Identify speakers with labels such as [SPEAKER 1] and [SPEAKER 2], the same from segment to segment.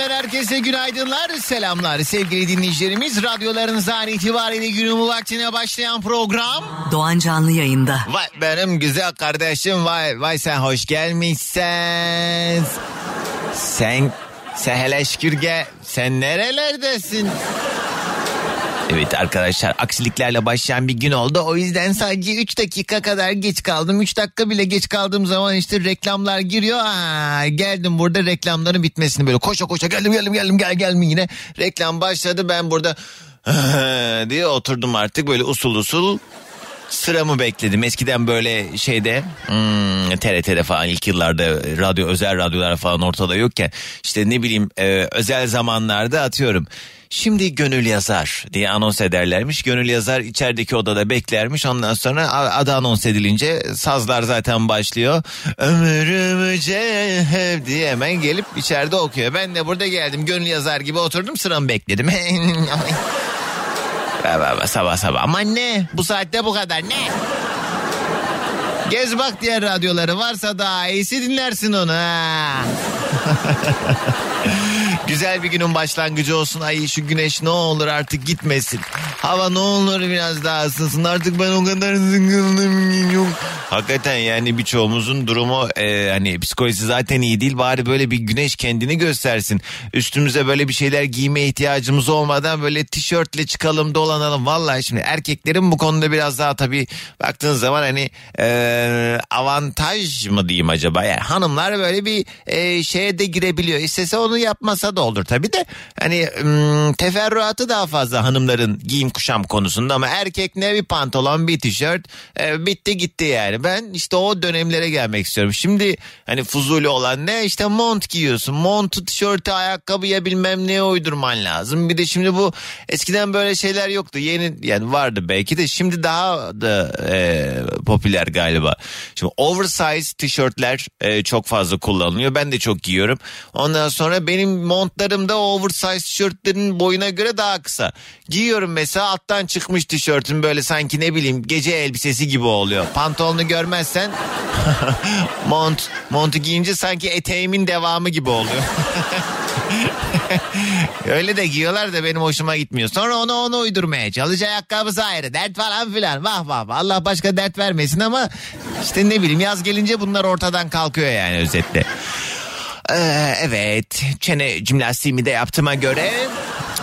[SPEAKER 1] FM'den herkese günaydınlar, selamlar. Sevgili dinleyicilerimiz, radyolarınızdan itibariyle günün vaktine başlayan program...
[SPEAKER 2] Doğan Canlı yayında.
[SPEAKER 1] Vay benim güzel kardeşim, vay vay sen hoş gelmişsin. Sen, sen hele sen nerelerdesin? Evet arkadaşlar aksiliklerle başlayan bir gün oldu. O yüzden sadece 3 dakika kadar geç kaldım. 3 dakika bile geç kaldığım zaman işte reklamlar giriyor. Aa, geldim burada reklamların bitmesini böyle koşa koşa geldim geldim geldim gel gelme yine. Reklam başladı ben burada diye oturdum artık böyle usul usul sıramı bekledim. Eskiden böyle şeyde hmm, TRT'de falan ilk yıllarda radyo özel radyolar falan ortada yokken işte ne bileyim e, özel zamanlarda atıyorum. Şimdi gönül yazar diye anons ederlermiş. Gönül yazar içerideki odada beklermiş. Ondan sonra adı anons edilince sazlar zaten başlıyor. Ömrümü cehev diye hemen gelip içeride okuyor. Ben de burada geldim gönül yazar gibi oturdum sıramı bekledim. Sabah sabah ama ne bu saatte bu kadar ne? Gez bak diğer radyoları varsa daha iyisi dinlersin onu ha. Güzel bir günün başlangıcı olsun. Ay şu güneş ne olur artık gitmesin. Hava ne olur biraz daha ısınsın. Artık ben o kadar sıkıldım. Hakikaten yani birçoğumuzun durumu e, hani psikolojisi zaten iyi değil. Bari böyle bir güneş kendini göstersin. Üstümüze böyle bir şeyler giyme ihtiyacımız olmadan böyle tişörtle çıkalım dolanalım. Vallahi şimdi erkeklerin bu konuda biraz daha tabii baktığın zaman hani e, avantaj mı diyeyim acaba? Yani hanımlar böyle bir e, şeye de girebiliyor. İstese onu yapmasa da olur tabii de. Hani ım, teferruatı daha fazla hanımların giyim kuşam konusunda ama erkek ne bir pantolon bir tişört e, bitti gitti yani. Ben işte o dönemlere gelmek istiyorum. Şimdi hani fuzuli olan ne işte mont giyiyorsun. Montu tişörtü ayakkabıya bilmem neye uydurman lazım. Bir de şimdi bu eskiden böyle şeyler yoktu. Yeni yani vardı belki de şimdi daha da e, popüler galiba. Şimdi oversize tişörtler e, çok fazla kullanılıyor. Ben de çok giyiyorum. Ondan sonra benim montlarım da oversize tişörtlerin boyuna göre daha kısa. Giyiyorum mesela alttan çıkmış tişörtüm böyle sanki ne bileyim gece elbisesi gibi oluyor. Pantolonu görmezsen mont montu giyince sanki eteğimin devamı gibi oluyor. Öyle de giyiyorlar da benim hoşuma gitmiyor. Sonra onu onu uydurmaya çalış ayakkabısı ayrı dert falan filan. Vah vah vah. Allah başka dert vermesin ama işte ne bileyim yaz gelince bunlar ortadan kalkıyor yani özetle. Ee, evet çene jimnastiğimi de yaptığıma göre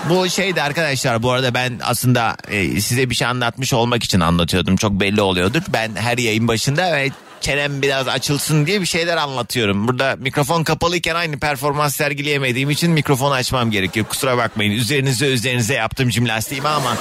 [SPEAKER 1] bu şeydi arkadaşlar bu arada ben aslında e, size bir şey anlatmış olmak için anlatıyordum çok belli oluyordur. Ben her yayın başında evet çenem biraz açılsın diye bir şeyler anlatıyorum. Burada mikrofon kapalıyken aynı performans sergileyemediğim için mikrofonu açmam gerekiyor. Kusura bakmayın üzerinize üzerinize yaptım jimnastiğimi ama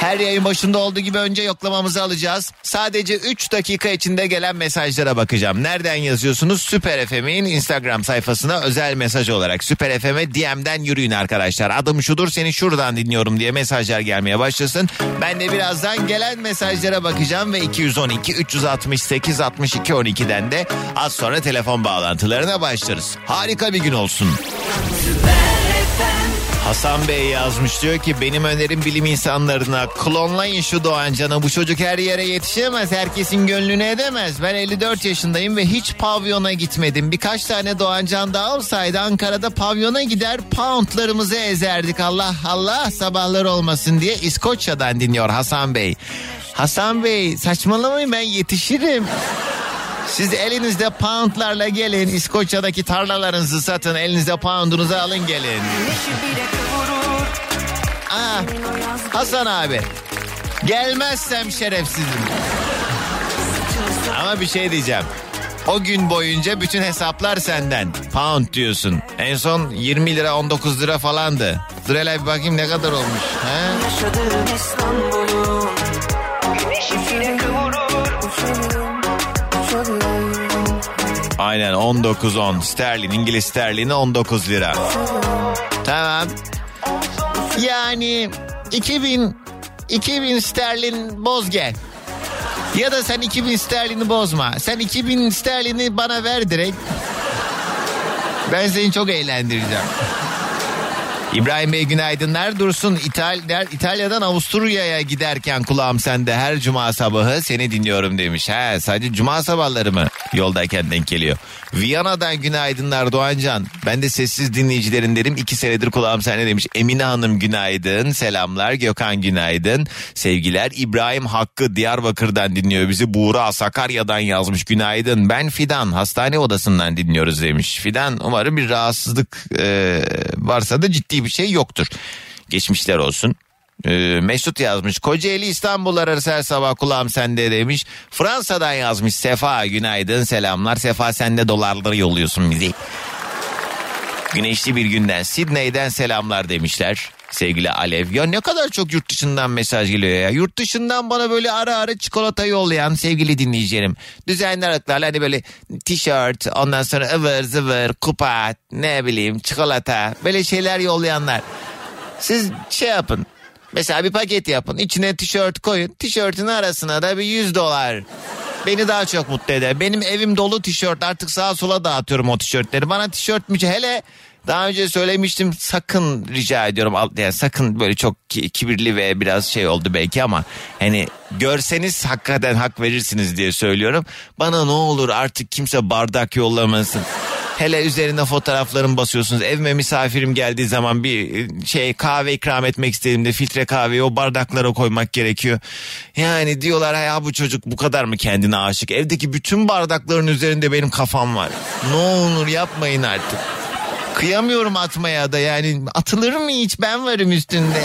[SPEAKER 1] her yayın başında olduğu gibi önce yoklamamızı alacağız. Sadece 3 dakika içinde gelen mesajlara bakacağım. Nereden yazıyorsunuz? Süper FM'in Instagram sayfasına özel mesaj olarak. Süper FM'e DM'den yürüyün arkadaşlar. Adım şudur seni şuradan dinliyorum diye mesajlar gelmeye başlasın. Ben de birazdan gelen mesajlara bakacağım ve 212 368 62 12'den de az sonra telefon bağlantılarına başlarız. Harika bir gün olsun. Hasan Bey yazmış diyor ki benim önerim bilim insanlarına klonlayın şu Doğancan'ı bu çocuk her yere yetişemez herkesin gönlünü edemez. Ben 54 yaşındayım ve hiç pavyona gitmedim. Birkaç tane Doğancan daha olsaydı Ankara'da pavyona gider poundlarımızı ezerdik Allah Allah sabahlar olmasın diye İskoçya'dan dinliyor Hasan Bey. Hasan Bey saçmalamayın ben yetişirim. Siz elinizde poundlarla gelin İskoçya'daki tarlalarınızı satın elinizde poundunuzu alın gelin. Aa, Hasan abi gelmezsem şerefsizim. Ama bir şey diyeceğim. O gün boyunca bütün hesaplar senden. Pound diyorsun. En son 20 lira 19 lira falandı. Dur hele bir bakayım ne kadar olmuş. He? Aynen 19.10 sterlin İngiliz sterlini 19 lira. Tamam. Yani 2000 2000 sterlin boz gel. Ya da sen 2000 sterlini bozma. Sen 2000 sterlini bana ver direkt. Ben seni çok eğlendireceğim. İbrahim Bey günaydınlar. Dursun İtalya, İtalya'dan Avusturya'ya giderken kulağım sende her cuma sabahı seni dinliyorum demiş. He sadece cuma sabahları mı yoldayken denk geliyor. Viyana'dan günaydınlar Doğancan. Ben de sessiz dinleyicilerin derim. iki senedir kulağım sende demiş. Emine Hanım günaydın. Selamlar. Gökhan günaydın. Sevgiler. İbrahim Hakkı Diyarbakır'dan dinliyor bizi. Buğra Sakarya'dan yazmış. Günaydın. Ben Fidan. Hastane odasından dinliyoruz demiş. Fidan umarım bir rahatsızlık e, varsa da ciddi bir şey yoktur. Geçmişler olsun. Ee, Mesut yazmış. Kocaeli İstanbul arası her sabah kulağım sende demiş. Fransa'dan yazmış. Sefa günaydın selamlar. Sefa sen de dolarları yolluyorsun bizi. Güneşli bir günden Sidney'den selamlar demişler. Sevgili Alev. Ya ne kadar çok yurt dışından mesaj geliyor ya. Yurt dışından bana böyle ara ara çikolata yollayan sevgili dinleyicilerim. Düzenli aralıklarla hani böyle tişört ondan sonra ıvır zıvır kupa ne bileyim çikolata böyle şeyler yollayanlar. Siz şey yapın. Mesela bir paket yapın. içine tişört koyun. Tişörtün arasına da bir 100 dolar. Beni daha çok mutlu eder. Benim evim dolu tişört. Artık sağa sola dağıtıyorum o tişörtleri. Bana tişört mü? Hele daha önce söylemiştim sakın rica ediyorum yani sakın böyle çok kibirli ve biraz şey oldu belki ama hani görseniz hakikaten hak verirsiniz diye söylüyorum. Bana ne olur artık kimse bardak yollamasın. Hele üzerine fotoğraflarım basıyorsunuz. Evime misafirim geldiği zaman bir şey kahve ikram etmek istediğimde filtre kahveyi o bardaklara koymak gerekiyor. Yani diyorlar ya bu çocuk bu kadar mı kendine aşık? Evdeki bütün bardakların üzerinde benim kafam var. Ne olur yapmayın artık. Kıyamıyorum atmaya da yani atılır mı hiç ben varım üstünde.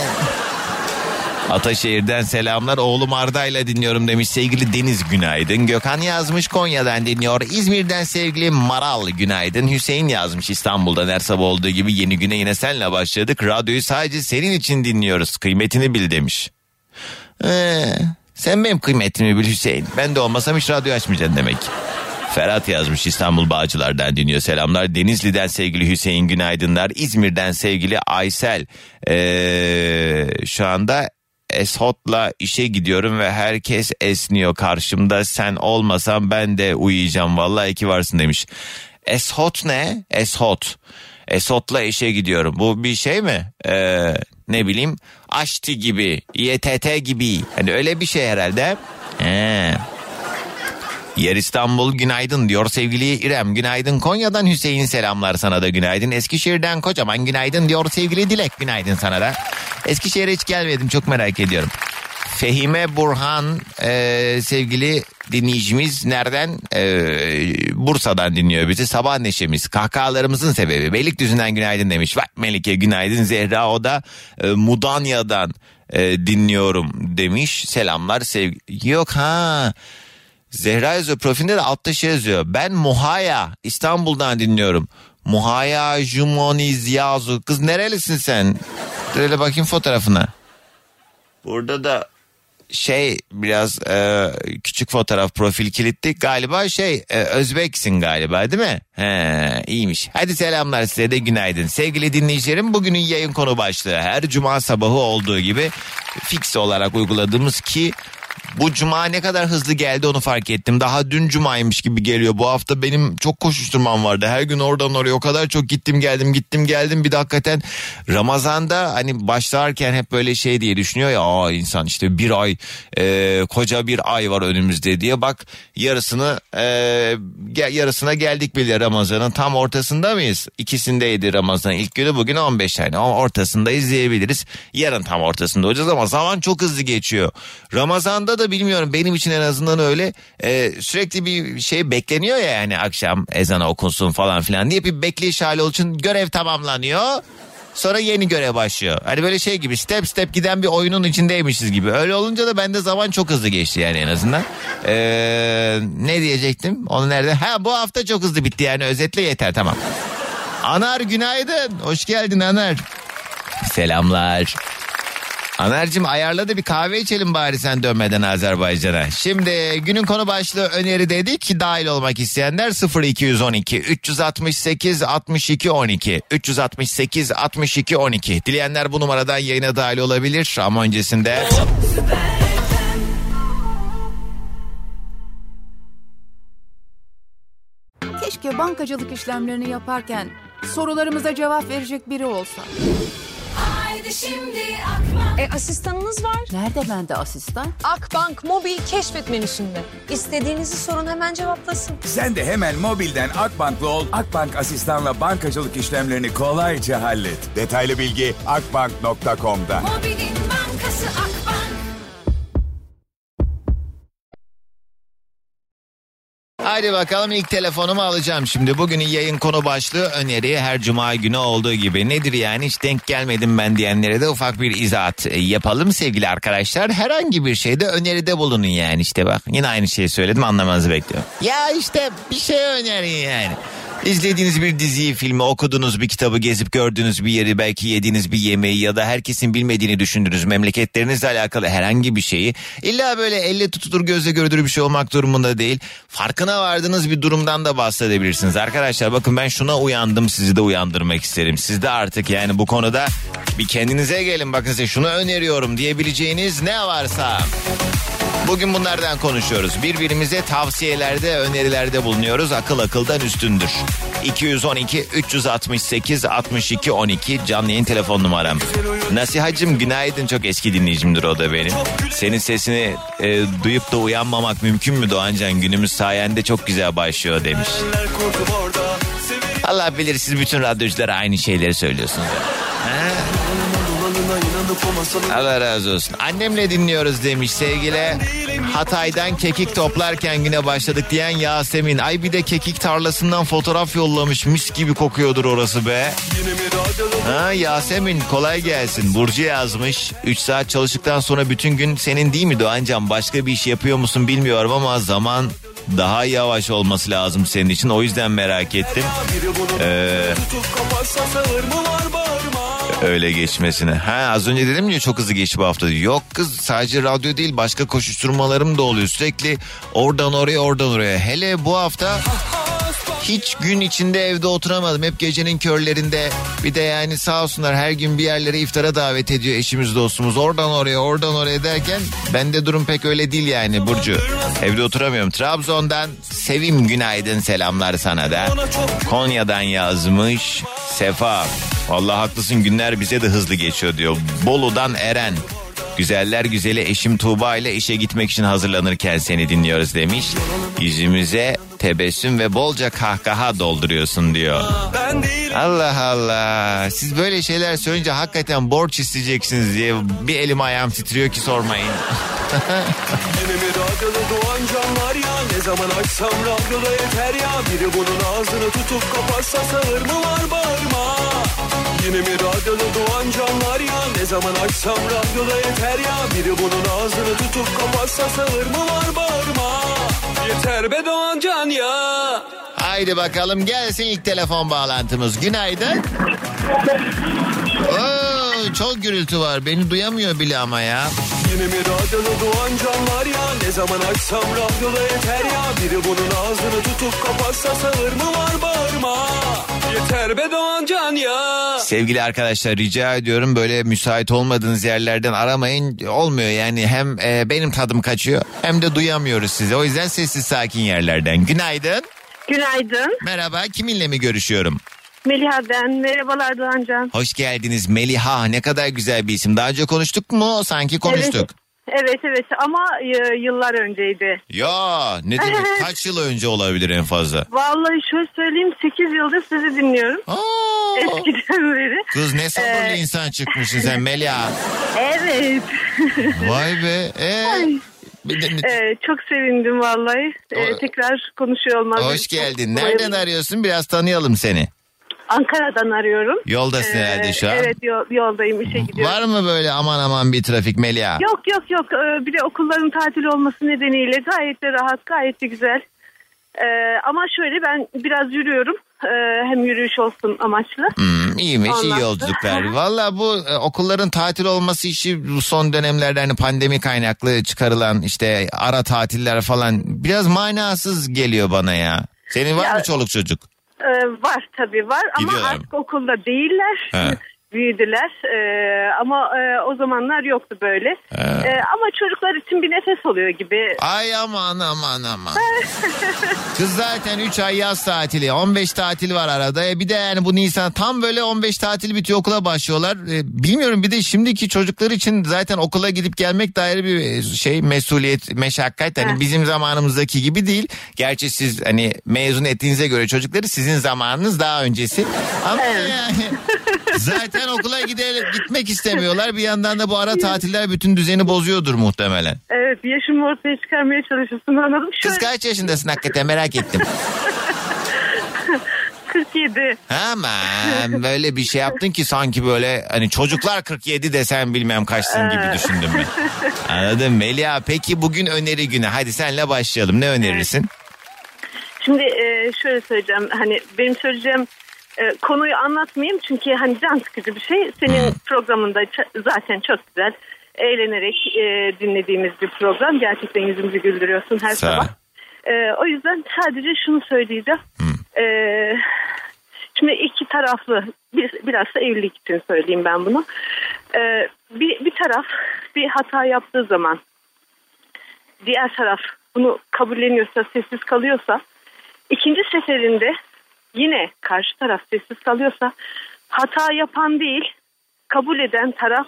[SPEAKER 1] Ataşehir'den selamlar. Oğlum Arda'yla dinliyorum demiş sevgili Deniz günaydın. Gökhan yazmış Konya'dan dinliyor. İzmir'den sevgili Maral günaydın. Hüseyin yazmış İstanbul'dan her sabah olduğu gibi yeni güne yine senle başladık. Radyoyu sadece senin için dinliyoruz. Kıymetini bil demiş. Ee, sen benim kıymetimi bil Hüseyin. Ben de olmasam hiç radyo açmayacaksın demek. Ferhat yazmış İstanbul Bağcılar'dan dinliyor selamlar. Denizli'den sevgili Hüseyin günaydınlar. İzmir'den sevgili Aysel. Ee, şu anda Eshot'la işe gidiyorum ve herkes esniyor karşımda. Sen olmasan ben de uyuyacağım vallahi ki varsın demiş. Eshot ne? Eshot. Esot'la işe gidiyorum. Bu bir şey mi? Ee, ne bileyim Aşti gibi, YTT gibi. Hani öyle bir şey herhalde. He. Yer İstanbul günaydın diyor sevgili İrem. Günaydın Konya'dan Hüseyin selamlar sana da günaydın. Eskişehir'den kocaman günaydın diyor sevgili Dilek günaydın sana da. Eskişehir'e hiç gelmedim çok merak ediyorum. Fehime Burhan e, sevgili dinleyicimiz nereden? E, Bursa'dan dinliyor bizi. Sabah neşemiz, kahkahalarımızın sebebi. Beylikdüzü'nden günaydın demiş. Bak Melike günaydın. Zehra o da e, Mudanya'dan e, dinliyorum demiş. Selamlar sevgi. Yok ha. Zehra yazıyor profilinde de altta şey yazıyor. Ben Muhaya İstanbul'dan dinliyorum. Muhaya Jumoniz Yazu. Kız nerelisin sen? Şöyle bakayım fotoğrafına. Burada da şey biraz e, küçük fotoğraf profil kilitli galiba şey e, Özbeksin galiba değil mi? He iyiymiş. Hadi selamlar size de günaydın. Sevgili dinleyicilerim bugünün yayın konu başlığı her cuma sabahı olduğu gibi fix olarak uyguladığımız ki bu cuma ne kadar hızlı geldi onu fark ettim. Daha dün cumaymış gibi geliyor. Bu hafta benim çok koşuşturmam vardı. Her gün oradan oraya o kadar çok gittim geldim gittim geldim. Bir de hakikaten Ramazan'da hani başlarken hep böyle şey diye düşünüyor ya Aa, insan işte bir ay e, koca bir ay var önümüzde diye. Bak yarısını e, yarısına geldik bile Ramazan'ın tam ortasında mıyız? İkisindeydi Ramazan ilk günü bugün 15 tane ama ortasında izleyebiliriz. Yarın tam ortasında olacağız ama zaman çok hızlı geçiyor. Ramazan'da da bilmiyorum benim için en azından öyle e, sürekli bir şey bekleniyor ya yani akşam ezanı okunsun falan filan diye bir bekleyiş hali olduğu için görev tamamlanıyor. Sonra yeni görev başlıyor. Hani böyle şey gibi step step giden bir oyunun içindeymişiz gibi. Öyle olunca da bende zaman çok hızlı geçti yani en azından. Ee, ne diyecektim? Onu nerede? Ha bu hafta çok hızlı bitti yani özetle yeter tamam. Anar günaydın. Hoş geldin Anar. Selamlar. Aner'cim ayarla da bir kahve içelim bari sen dönmeden Azerbaycan'a. Şimdi günün konu başlığı öneri dedik. Dahil olmak isteyenler 0212 368 62 12 368 62 12. Dileyenler bu numaradan yayına dahil olabilir ama öncesinde...
[SPEAKER 3] Keşke bankacılık işlemlerini yaparken sorularımıza cevap verecek biri olsa.
[SPEAKER 4] E asistanınız var.
[SPEAKER 3] Nerede bende asistan?
[SPEAKER 4] Akbank mobil keşfet menüsünde. İstediğinizi sorun hemen cevaplasın.
[SPEAKER 5] Sen de hemen mobilden Akbank'lı ol. Akbank asistanla bankacılık işlemlerini kolayca hallet. Detaylı bilgi akbank.com'da.
[SPEAKER 6] Mobilin bankası Akbank.
[SPEAKER 1] Hadi bakalım ilk telefonumu alacağım şimdi. Bugünün yayın konu başlığı öneri her cuma günü olduğu gibi. Nedir yani hiç denk gelmedim ben diyenlere de ufak bir izahat e, yapalım sevgili arkadaşlar. Herhangi bir şeyde öneride bulunun yani işte bak. Yine aynı şeyi söyledim anlamanızı bekliyorum. Ya işte bir şey önerin yani. İzlediğiniz bir diziyi, filmi, okuduğunuz bir kitabı, gezip gördüğünüz bir yeri, belki yediğiniz bir yemeği ya da herkesin bilmediğini düşündüğünüz memleketlerinizle alakalı herhangi bir şeyi illa böyle elle tutulur gözle görülür bir şey olmak durumunda değil. Farkına vardığınız bir durumdan da bahsedebilirsiniz. Arkadaşlar bakın ben şuna uyandım sizi de uyandırmak isterim. Siz de artık yani bu konuda bir kendinize gelin bakın size şunu öneriyorum diyebileceğiniz ne varsa. Bugün bunlardan konuşuyoruz. Birbirimize tavsiyelerde, önerilerde bulunuyoruz. Akıl akıldan üstündür. 212 368 62 12 canlı yayın telefon numaram. Nasihacım günaydın çok eski dinleyicimdir o da benim. Senin sesini e, duyup da uyanmamak mümkün mü Doğancan? Günümüz sayende çok güzel başlıyor demiş. Allah bilir siz bütün radyoculara aynı şeyleri söylüyorsunuz. Allah razı olsun. Annemle dinliyoruz demiş sevgili. Hatay'dan kekik toplarken güne başladık diyen Yasemin. Ay bir de kekik tarlasından fotoğraf yollamış. Mis gibi kokuyordur orası be. Ha Yasemin kolay gelsin. Burcu yazmış. 3 saat çalıştıktan sonra bütün gün senin değil mi Doğancan? Başka bir iş yapıyor musun bilmiyorum ama zaman daha yavaş olması lazım senin için. O yüzden merak ettim. Ee, öyle geçmesine. Ha az önce dedim ya çok hızlı geçti bu hafta. Yok kız sadece radyo değil başka koşuşturmalarım da oluyor. Sürekli oradan oraya oradan oraya. Hele bu hafta hiç gün içinde evde oturamadım. Hep gecenin körlerinde. Bir de yani sağ olsunlar her gün bir yerlere iftara davet ediyor eşimiz dostumuz. Oradan oraya oradan oraya derken bende durum pek öyle değil yani Burcu. Evde oturamıyorum. Trabzon'dan Sevim günaydın selamlar sana da. Konya'dan yazmış Sefa. Vallahi haklısın günler bize de hızlı geçiyor diyor. Bolu'dan Eren. Güzeller güzeli eşim Tuğba ile işe gitmek için hazırlanırken seni dinliyoruz demiş. Yüzümüze tebessüm ve bolca kahkaha dolduruyorsun diyor. Allah Allah. Siz böyle şeyler söyleyince hakikaten borç isteyeceksiniz diye bir elim ayağım titriyor ki sormayın.
[SPEAKER 7] Zaman açsam radyoda yeter ya Biri bunun ağzını tutup kapatsa sağır mı var bağırma Yine mi radyoda doğan canlar ya Ne zaman açsam radyoda yeter ya Biri bunun ağzını tutup kapatsa sağır mı var bağırma Yeter be doğan can ya
[SPEAKER 1] Haydi bakalım gelsin ilk telefon bağlantımız. Günaydın. Oo, çok gürültü var. Beni duyamıyor bile ama ya.
[SPEAKER 7] Yine mi radyoda doğan canlar ya Ne zaman açsam radyoda yeter ya Biri bunun ağzını tutup kapatsa sağır mı var bağırma Yeter be doğan can ya
[SPEAKER 1] Sevgili arkadaşlar rica ediyorum böyle müsait olmadığınız yerlerden aramayın. Olmuyor yani hem e, benim tadım kaçıyor hem de duyamıyoruz sizi. O yüzden sessiz sakin yerlerden. Günaydın.
[SPEAKER 8] Günaydın.
[SPEAKER 1] Merhaba kiminle mi görüşüyorum?
[SPEAKER 8] Meliha ben. Merhabalar Doğancan.
[SPEAKER 1] Hoş geldiniz Meliha ne kadar güzel bir isim. Daha önce konuştuk mu? Sanki konuştuk.
[SPEAKER 8] Evet evet ama e, yıllar önceydi.
[SPEAKER 1] Ya ne demek kaç yıl önce olabilir en fazla?
[SPEAKER 8] Vallahi şöyle söyleyeyim 8 yıldır sizi dinliyorum.
[SPEAKER 1] Aa,
[SPEAKER 8] Eskiden beri.
[SPEAKER 1] kız ne sabırlı
[SPEAKER 8] Ee,
[SPEAKER 1] insan çıkmışsın sen Meliha.
[SPEAKER 8] Evet.
[SPEAKER 1] Vay be. Ee, bir de-
[SPEAKER 8] Ee, çok sevindim vallahi. Ee, tekrar konuşuyor olmak.
[SPEAKER 1] hoş geldin. Nereden arıyorsun? Biraz tanıyalım seni.
[SPEAKER 8] Ankara'dan arıyorum.
[SPEAKER 1] Yoldasın
[SPEAKER 8] Ee,
[SPEAKER 1] herhalde şu an.
[SPEAKER 8] Evet yol- yoldayım işe gidiyorum.
[SPEAKER 1] Var mı böyle aman aman bir trafik Melia?
[SPEAKER 8] Yok yok yok Ee, bir de okulların tatil olması nedeniyle gayet de rahat gayet de güzel. Ee, ama şöyle ben biraz yürüyorum Ee, hem yürüyüş olsun amaçlı.
[SPEAKER 1] Hmm, iyiymiş
[SPEAKER 8] Ondan
[SPEAKER 1] iyi yolculuklar. Valla bu e, okulların tatil olması işi bu son dönemlerde hani pandemi kaynaklı çıkarılan işte ara tatiller falan biraz manasız geliyor bana ya. Senin var
[SPEAKER 8] Ya-
[SPEAKER 1] mı çoluk çocuk?
[SPEAKER 8] Ee, var tabii var ama
[SPEAKER 1] Gidiyorlar mı?
[SPEAKER 8] artık okulda değiller.
[SPEAKER 1] He.
[SPEAKER 8] Büyüdüler Ee, ama e, o zamanlar yoktu böyle. Ee, ama çocuklar için bir nefes oluyor gibi.
[SPEAKER 1] Ay aman aman aman. Kız zaten 3 ay yaz tatili 15 tatil var arada. E bir de yani bu Nisan tam böyle 15 tatil bitiyor okula başlıyorlar. E, bilmiyorum bir de şimdiki çocuklar için zaten okula gidip gelmek dair bir e, şey mesuliyet meşakkat. Hani bizim zamanımızdaki gibi değil. Gerçi siz hani mezun ettiğinize göre çocukları sizin zamanınız daha öncesi. Ama yani zaten okula gidelim, gitmek istemiyorlar. Bir yandan da bu ara tatiller bütün düzeni bozuyordur muhtemelen.
[SPEAKER 8] Evet yaşımı ortaya çıkarmaya çalışıyorsun anladım.
[SPEAKER 1] Kız
[SPEAKER 8] Şöyle
[SPEAKER 1] kaç yaşındasın hakikaten merak ettim.
[SPEAKER 8] 47.
[SPEAKER 1] Aman böyle bir şey yaptın ki sanki böyle hani çocuklar 47 desen bilmem kaçsın gibi düşündüm ben. Anladım Melia peki bugün öneri günü hadi senle başlayalım ne önerirsin?
[SPEAKER 8] Şimdi e, şöyle söyleyeceğim hani benim söyleyeceğim e, konuyu anlatmayayım çünkü hani can sıkıcı bir şey. Senin programında zaten çok güzel eğlenerek e, dinlediğimiz bir program. Gerçekten yüzümüzü güldürüyorsun her
[SPEAKER 1] Sağ
[SPEAKER 8] sabah. E, o yüzden sadece şunu söyleyeceğim. E, şimdi iki taraflı bir, biraz da evlilik için söyleyeyim ben bunu. E, bir, bir taraf bir hata yaptığı zaman diğer taraf bunu kabulleniyorsa, sessiz kalıyorsa, ikinci seferinde yine karşı taraf sessiz kalıyorsa, hata yapan değil, kabul eden taraf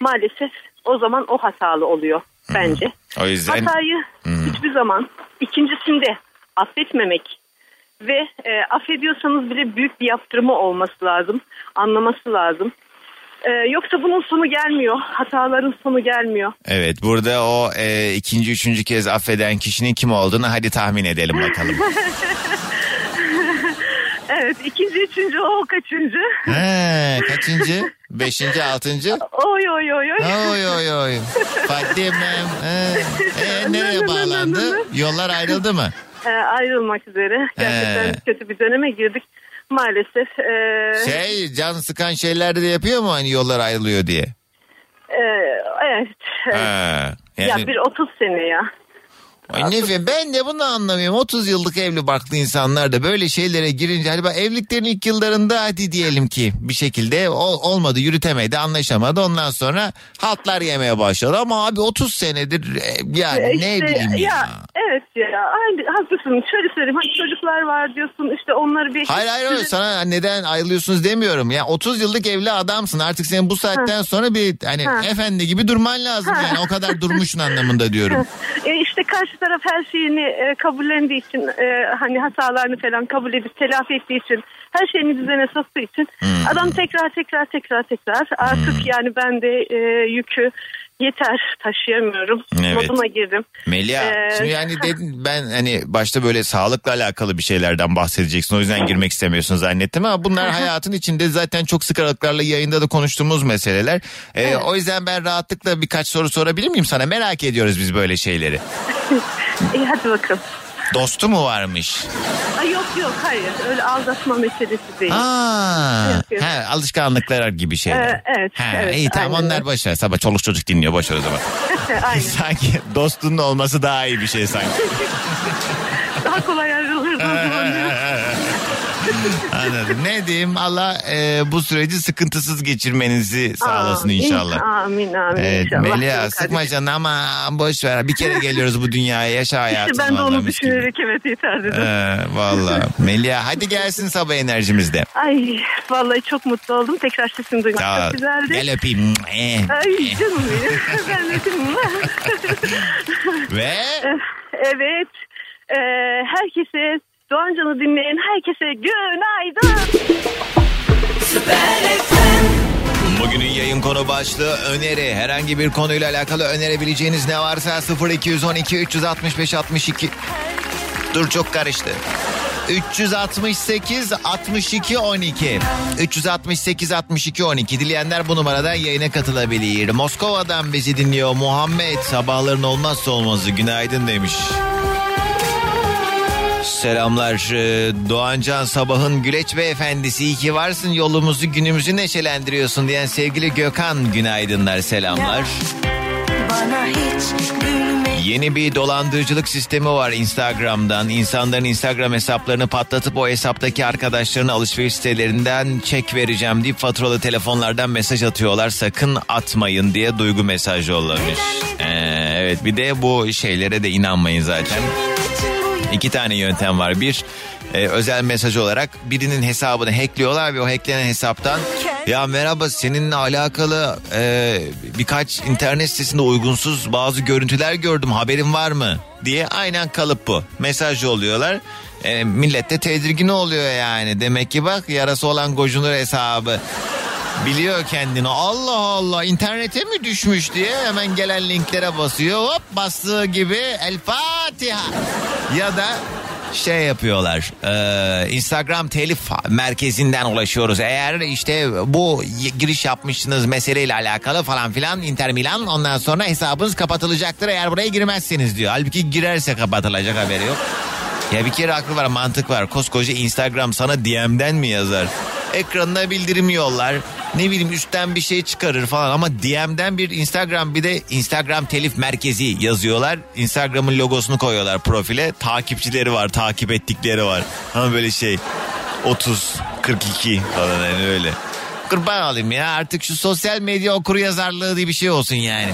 [SPEAKER 8] maalesef o zaman o hatalı oluyor bence.
[SPEAKER 1] O yüzden
[SPEAKER 8] Hatayı hiçbir zaman ikincisinde affetmemek ve e, affediyorsanız bile büyük bir yaptırımı olması lazım, anlaması lazım. E, yoksa bunun sonu gelmiyor, hataların sonu gelmiyor.
[SPEAKER 1] evet burada o e, ikinci üçüncü kez affeden kişinin kim olduğunu hadi tahmin edelim bakalım.
[SPEAKER 8] Evet ikinci üçüncü o kaçıncı?
[SPEAKER 1] He, kaçıncı? Beşinci altıncı?
[SPEAKER 8] Oy oy oy oy.
[SPEAKER 1] Oy oy oy. Fatih'im. He. E, nereye bağlandı? Yollar ayrıldı mı?
[SPEAKER 8] Ee, ayrılmak üzere. Gerçekten
[SPEAKER 1] He.
[SPEAKER 8] kötü bir döneme girdik. Maalesef. Ee,
[SPEAKER 1] Şey can sıkan şeyler de yapıyor mu hani yollar ayrılıyor diye?
[SPEAKER 8] ee, evet.
[SPEAKER 1] Ha,
[SPEAKER 8] Ya
[SPEAKER 1] yani,
[SPEAKER 8] bir 30 sene ya.
[SPEAKER 1] Ay ne bileyim, ben de bunu anlamıyorum. 30 yıllık evli barklı insanlar da böyle şeylere girince hani bak evliliklerin ilk yıllarında hadi diyelim ki bir şekilde ol- olmadı yürütemedi anlaşamadı ondan sonra haltlar yemeye başladı ama abi 30 senedir e, yani
[SPEAKER 8] Ee,
[SPEAKER 1] ne
[SPEAKER 8] işte,
[SPEAKER 1] bileyim ya.
[SPEAKER 8] Evet ya aynı, haklısın. Şöyle söyleyeyim. Hani çocuklar var diyorsun işte onları bir...
[SPEAKER 1] Hayır hayır hayır, sana neden ayrılıyorsunuz demiyorum. Ya 30 yıllık evli adamsın. Artık senin bu saatten sonra bir hani
[SPEAKER 8] Ha.
[SPEAKER 1] efendi gibi durman lazım yani. O kadar durmuşsun anlamında diyorum.
[SPEAKER 8] E işte karşı taraf her şeyini e, kabullendiği için e, hani hatalarını falan kabul edip telafi ettiği için her şeyini düzene soktuğu için
[SPEAKER 1] Hmm.
[SPEAKER 8] adam tekrar tekrar tekrar tekrar artık yani ben de e, yükü yeter taşıyamıyorum
[SPEAKER 1] Evet.
[SPEAKER 8] moduna girdim.
[SPEAKER 1] Melia
[SPEAKER 8] Ee,
[SPEAKER 1] şimdi yani dedin ben hani başta böyle sağlıkla alakalı bir şeylerden bahsedeceksin. O yüzden girmek istemiyorsun zannettim ama bunlar hayatın içinde zaten çok sık aralıklarla yayında da konuştuğumuz meseleler. Ee, O yüzden ben rahatlıkla birkaç soru sorabilir miyim sana? Merak ediyoruz biz böyle şeyleri.
[SPEAKER 8] İyi hadi bakalım.
[SPEAKER 1] Dostu mu varmış?
[SPEAKER 8] Ay yok yok hayır öyle aldatma meselesi değil.
[SPEAKER 1] Aa,
[SPEAKER 8] Yok, yok.
[SPEAKER 1] he, alışkanlıklar gibi şeyler.
[SPEAKER 8] Ee, evet,
[SPEAKER 1] Ha,
[SPEAKER 8] evet,
[SPEAKER 1] iyi tamam
[SPEAKER 8] aynen
[SPEAKER 1] onlar boş ver. Sabah çoluk çocuk dinliyor boş ver o zaman.
[SPEAKER 8] Aynen.
[SPEAKER 1] sanki dostunun olması daha iyi bir şey sanki.
[SPEAKER 8] Daha kolay ayrılırız o zaman.
[SPEAKER 1] Anladım. Ne diyeyim Allah e, bu süreci sıkıntısız geçirmenizi sağlasın
[SPEAKER 8] Amin,
[SPEAKER 1] inşallah.
[SPEAKER 8] Amin amin
[SPEAKER 1] Evet
[SPEAKER 8] inşallah.
[SPEAKER 1] Melia sıkma canını ama boş ver. Bir kere geliyoruz bu dünyaya yaşa hayatını.
[SPEAKER 8] İşte ben de onu
[SPEAKER 1] mis gibi.
[SPEAKER 8] düşünerek evet yeter dedim.
[SPEAKER 1] Ee, Valla Melia hadi gelsin sabah enerjimizde.
[SPEAKER 8] Ay vallahi çok mutlu oldum. Tekrar sesini duymak
[SPEAKER 1] Sağ
[SPEAKER 8] çok güzeldi.
[SPEAKER 1] Gel öpeyim.
[SPEAKER 8] Ay canım benim. ben canım.
[SPEAKER 1] Ve
[SPEAKER 8] evet. Ee, herkese Doğancan'ı dinleyen herkese günaydın.
[SPEAKER 1] Bugünün yayın konu başlığı öneri. Herhangi bir konuyla alakalı önerebileceğiniz ne varsa 0212 365 62. Dur çok karıştı. 368 62 12 368 62 12 dileyenler bu numaradan yayına katılabilir. Moskova'dan bizi dinliyor Muhammed sabahların olmazsa olmazı günaydın demiş. Selamlar ee, Doğancan Sabah'ın Güleç Beyefendisi iyi ki varsın yolumuzu günümüzü neşelendiriyorsun diyen sevgili Gökhan günaydınlar selamlar. Yeni bir dolandırıcılık sistemi var Instagram'dan. İnsanların Instagram hesaplarını patlatıp o hesaptaki arkadaşlarına alışveriş sitelerinden çek vereceğim deyip faturalı telefonlardan mesaj atıyorlar. Sakın atmayın diye duygu mesajı yollamış. Ee, evet bir de bu şeylere de inanmayın zaten. İki tane yöntem var. Bir e, özel mesaj olarak birinin hesabını hackliyorlar ve o hacklenen hesaptan ya merhaba seninle alakalı e, birkaç internet sitesinde uygunsuz bazı görüntüler gördüm haberin var mı diye aynen kalıp bu. Mesaj yolluyorlar. E, millet de tedirgin oluyor yani. Demek ki bak yarası olan gocunur hesabı. Biliyor kendini. Allah Allah internete mi düşmüş diye hemen gelen linklere basıyor. Hop bastığı gibi El Fatiha. Ya da şey yapıyorlar e, Instagram telif merkezinden ulaşıyoruz. Eğer işte bu giriş yapmışsınız meseleyle alakalı falan filan Inter Milan ondan sonra hesabınız kapatılacaktır eğer buraya girmezseniz diyor. Halbuki girerse kapatılacak haberi yok. Ya bir kere aklı var mantık var. Koskoca Instagram sana DM'den mi yazar? Ekranına bildirim yollar. Ne bileyim üstten bir şey çıkarır falan ama DM'den bir Instagram bir de Instagram telif merkezi yazıyorlar. Instagram'ın logosunu koyuyorlar profile. Takipçileri var, takip ettikleri var. Ama böyle şey 30, 42 falan yani öyle. Kurban olayım ya artık şu sosyal medya okuru yazarlığı diye bir şey olsun yani.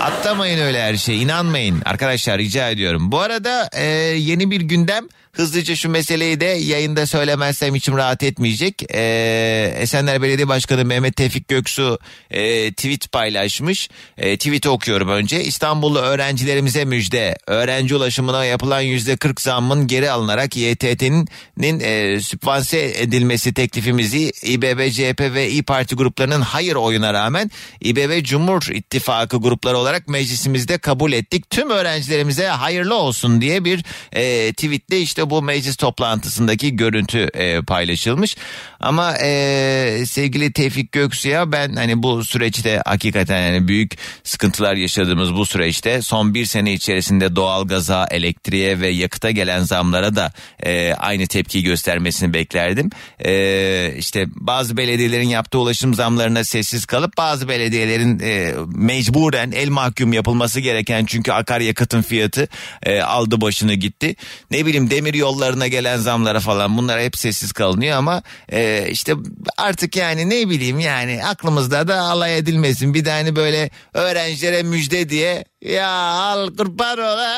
[SPEAKER 1] Atlamayın öyle her şeye inanmayın arkadaşlar rica ediyorum. Bu arada e, yeni bir gündem hızlıca şu meseleyi de yayında söylemezsem içim rahat etmeyecek. E, Esenler Belediye Başkanı Mehmet Tevfik Göksu e, tweet paylaşmış. E, tweet'i okuyorum önce. İstanbullu öğrencilerimize müjde. Öğrenci ulaşımına yapılan yüzde 40 zammın geri alınarak YTT'nin e, sübvanse edilmesi teklifimizi İBB, CHP ve İyi Parti gruplarının hayır oyuna rağmen İBB Cumhur İttifakı grupları olarak meclisimizde kabul ettik. Tüm öğrencilerimize hayırlı olsun diye bir e, tweetle işte bu meclis toplantısındaki görüntü e, paylaşılmış. Ama e, sevgili Tevfik Göksu'ya ben hani bu süreçte hakikaten yani büyük sıkıntılar yaşadığımız bu süreçte son bir sene içerisinde doğalgaza, elektriğe ve yakıta gelen zamlara da e, aynı tepki göstermesini beklerdim. E, işte bazı belediyelerin yaptığı ulaşım zamlarına sessiz kalıp bazı belediyelerin e, mecburen el mahkum yapılması gereken çünkü akaryakıtın fiyatı e, aldı başını gitti. Ne bileyim demir yollarına gelen zamlara falan bunlar hep sessiz kalınıyor ama e, işte artık yani ne bileyim yani aklımızda da alay edilmesin. Bir de hani böyle öğrencilere müjde diye ya al kurban olayım.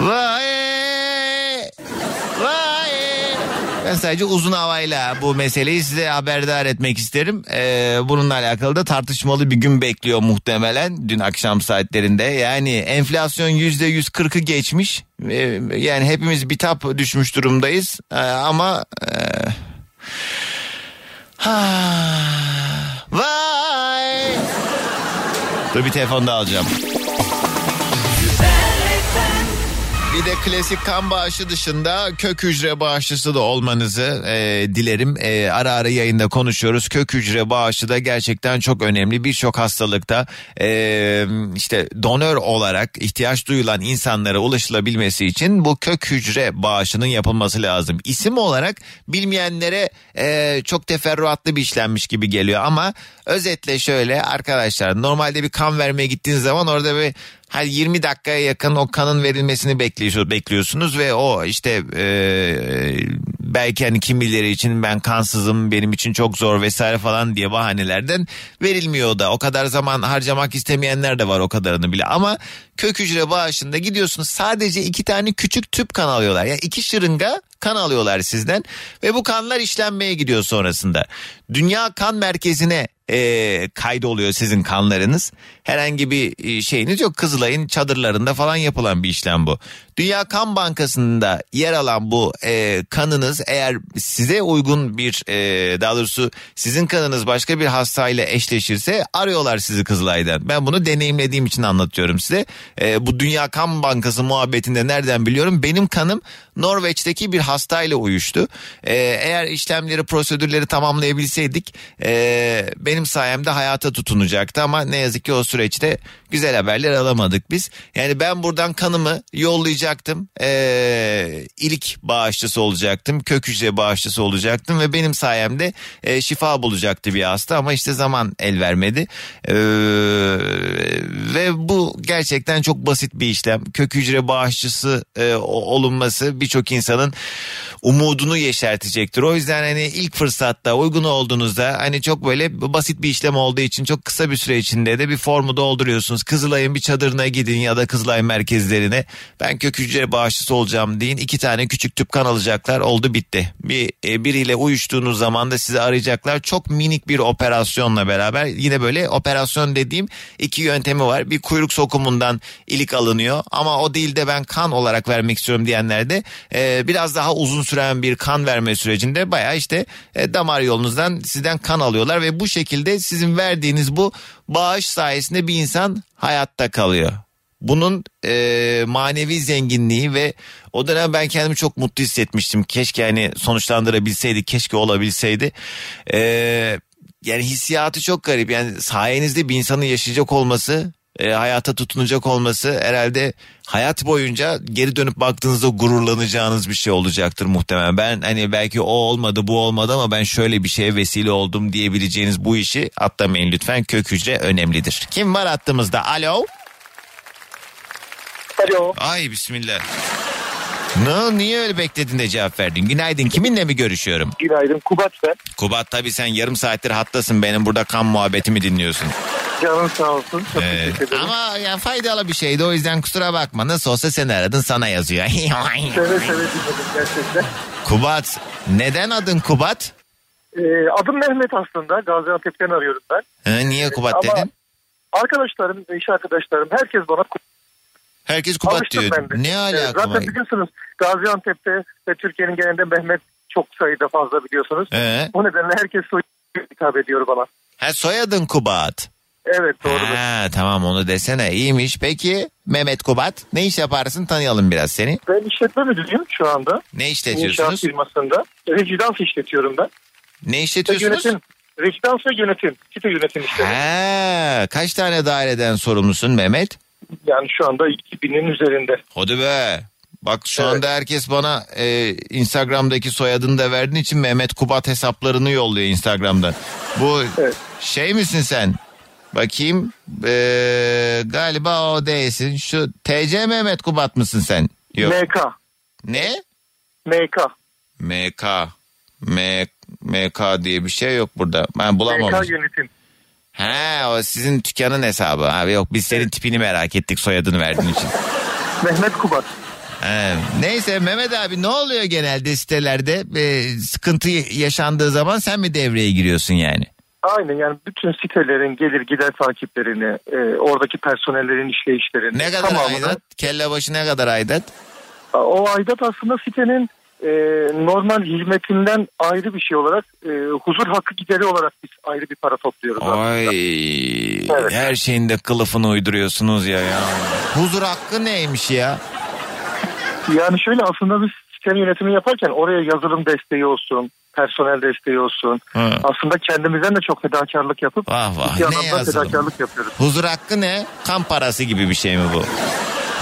[SPEAKER 1] Vay. Ben sadece uzun havayla bu meseleyi size haberdar etmek isterim. Ee, bununla alakalı da tartışmalı bir gün bekliyor muhtemelen dün akşam saatlerinde. Yani enflasyon yüzde yüz kırkı geçmiş. Ee, yani hepimiz bitap düşmüş durumdayız. Ee, ama... E... Vay. Dur bir telefon da alacağım. Bir de klasik kan bağışı dışında kök hücre bağışçısı da olmanızı e, dilerim. E, ara ara yayında konuşuyoruz. Kök hücre bağışı da gerçekten çok önemli. Birçok hastalıkta e, işte donör olarak ihtiyaç duyulan insanlara ulaşılabilmesi için bu kök hücre bağışının yapılması lazım. İsim olarak bilmeyenlere e, çok teferruatlı bir işlenmiş gibi geliyor ama özetle şöyle arkadaşlar normalde bir kan vermeye gittiğiniz zaman orada bir her 20 dakikaya yakın o kanın verilmesini bekliyor, bekliyorsunuz ve o işte e, belki hani kimileri için ben kansızım benim için çok zor vesaire falan diye bahanelerden verilmiyor da. O kadar zaman harcamak istemeyenler de var o kadarını bile. Ama kök hücre bağışında gidiyorsunuz sadece iki tane küçük tüp kan alıyorlar. Yani iki şırınga kan alıyorlar sizden ve bu kanlar işlenmeye gidiyor sonrasında. Dünya Kan Merkezi'ne e, kaydoluyor sizin kanlarınız. Herhangi bir e, şeyiniz yok. Kızılay'ın çadırlarında falan yapılan bir işlem bu. Dünya Kan Bankası'nda yer alan bu e, kanınız eğer size uygun bir e, daha doğrusu sizin kanınız başka bir hastayla eşleşirse arıyorlar sizi Kızılay'dan. Ben bunu deneyimlediğim için anlatıyorum size. E, bu Dünya Kan Bankası muhabbetinde nereden biliyorum? Benim kanım Norveç'teki bir hastayla uyuştu. E, eğer işlemleri prosedürleri tamamlayabilseydik e, benim sayemde hayata tutunacaktı ama ne yazık ki o süreçte güzel haberler alamadık biz. Yani ben buradan kanımı yollayacaktım. Ee, ilk bağışçısı olacaktım. Kök hücre bağışçısı olacaktım ve benim sayemde e, şifa bulacaktı bir hasta ama işte zaman el vermedi. Ee, ve bu gerçekten çok basit bir işlem. Kök hücre bağışçısı e, olunması birçok insanın umudunu yeşertecektir. O yüzden hani ilk fırsatta uygun olduğunuzda hani çok böyle basit bir işlem olduğu için çok kısa bir süre içinde de bir formu dolduruyorsunuz. Kızılay'ın bir çadırına gidin ya da Kızılay merkezlerine. Ben kök hücre bağışçısı olacağım deyin. İki tane küçük tüp kan alacaklar. Oldu bitti. Bir e, biriyle uyuştuğunuz zaman da sizi arayacaklar. Çok minik bir operasyonla beraber yine böyle operasyon dediğim iki yöntemi var. Bir kuyruk sokumundan ilik alınıyor ama o değil de ben kan olarak vermek istiyorum diyenler de e, biraz daha uzun süren bir kan verme sürecinde baya işte e, damar yolunuzdan sizden kan alıyorlar ve bu şekilde sizin verdiğiniz bu bağış sayesinde bir insan hayatta kalıyor. Bunun e, manevi zenginliği ve o dönem ben kendimi çok mutlu hissetmiştim. Keşke hani sonuçlandırabilseydik, keşke olabilseydi. E, yani hissiyatı çok garip. Yani sayenizde bir insanın yaşayacak olması, e, hayata tutunacak olması herhalde hayat boyunca geri dönüp baktığınızda gururlanacağınız bir şey olacaktır muhtemelen. Ben hani belki o olmadı bu olmadı ama ben şöyle bir şeye vesile oldum diyebileceğiniz bu işi atlamayın lütfen. Kök hücre önemlidir. Kim var hattımızda? Alo.
[SPEAKER 9] Alo.
[SPEAKER 1] Ay bismillah. Ne, niye öyle bekledin de cevap verdin? Günaydın kiminle mi görüşüyorum?
[SPEAKER 9] Günaydın Kubat ben.
[SPEAKER 1] Kubat tabii sen yarım saattir hattasın benim burada kan muhabbetimi dinliyorsun.
[SPEAKER 9] Canın sağ olsun. Çok
[SPEAKER 1] Evet.
[SPEAKER 9] teşekkür ederim.
[SPEAKER 1] Ama yani faydalı bir şeydi o yüzden kusura bakma. Nasıl olsa seni aradın sana yazıyor.
[SPEAKER 9] Seve seve dinledim gerçekten.
[SPEAKER 1] Kubat neden adın Kubat?
[SPEAKER 9] Ee, adım Mehmet aslında. Gaziantep'ten arıyorum ben.
[SPEAKER 1] Ha, niye Kubat
[SPEAKER 9] Ama
[SPEAKER 1] dedin?
[SPEAKER 9] Arkadaşlarım, iş arkadaşlarım herkes bana
[SPEAKER 1] Herkes Kubat
[SPEAKER 9] Alıştım
[SPEAKER 1] diyor. Ne alaka?
[SPEAKER 9] zaten biliyorsunuz Gaziantep'te ve Türkiye'nin genelinde Mehmet çok sayıda fazla biliyorsunuz.
[SPEAKER 1] Ee?
[SPEAKER 9] O nedenle herkes soy hitap ediyor bana.
[SPEAKER 1] Ha, soyadın Kubat.
[SPEAKER 9] Evet doğrudur.
[SPEAKER 1] Ha, tamam onu desene iyiymiş. Peki Mehmet Kubat ne iş yaparsın tanıyalım biraz seni.
[SPEAKER 9] Ben işletme müdürüyüm şu anda.
[SPEAKER 1] Ne
[SPEAKER 9] İnşaat
[SPEAKER 1] işletiyorsunuz?
[SPEAKER 9] firmasında. Rezidans işletiyorum ben.
[SPEAKER 1] Ne
[SPEAKER 9] Ve
[SPEAKER 1] işletiyorsunuz?
[SPEAKER 9] yönetim. Rezidans ve yönetim. Site yönetim işleri.
[SPEAKER 1] Ha, kaç tane daireden sorumlusun Mehmet?
[SPEAKER 9] Yani şu anda 2000'in üzerinde.
[SPEAKER 1] Hadi be. Bak şu anda herkes bana e, Instagram'daki soyadını da verdiğin için Mehmet Kubat hesaplarını yolluyor Instagram'dan. Bu şey misin sen? Bakayım. E, galiba o değilsin. Şu TC Mehmet Kubat mısın sen? Yok.
[SPEAKER 9] MK.
[SPEAKER 1] Ne?
[SPEAKER 9] MK.
[SPEAKER 1] MK. M, MK diye bir şey yok burada. Ben bulamamışım.
[SPEAKER 9] MK yönetim.
[SPEAKER 1] He o sizin dükkanın hesabı. Abi yok biz senin tipini merak ettik soyadını verdiğin için.
[SPEAKER 9] Mehmet Kubat.
[SPEAKER 1] He, neyse Mehmet abi ne oluyor genelde sitelerde Ee, sıkıntı yaşandığı zaman sen mi devreye giriyorsun yani?
[SPEAKER 9] Aynen yani bütün sitelerin gelir gider takiplerini, e, oradaki personellerin işleyişlerini.
[SPEAKER 1] Ne kadar
[SPEAKER 9] tamamını-
[SPEAKER 1] aidat? Kelle başı ne kadar aidat?
[SPEAKER 9] O aidat aslında sitenin e, normal hizmetinden ayrı bir şey olarak e, huzur hakkı gideri olarak biz ayrı bir para topluyoruz.
[SPEAKER 1] Ay
[SPEAKER 9] Evet.
[SPEAKER 1] her şeyin de kılıfını uyduruyorsunuz ya ya. Huzur hakkı neymiş ya?
[SPEAKER 9] Yani şöyle aslında biz site yönetimi yaparken oraya yazılım desteği olsun, personel desteği olsun.
[SPEAKER 1] Hı.
[SPEAKER 9] Aslında kendimizden de çok fedakarlık yapıp
[SPEAKER 1] Vah vah, ne
[SPEAKER 9] anlamda
[SPEAKER 1] yazılım?
[SPEAKER 9] fedakarlık yapıyoruz.
[SPEAKER 1] Huzur hakkı ne? Kan parası gibi bir şey mi bu?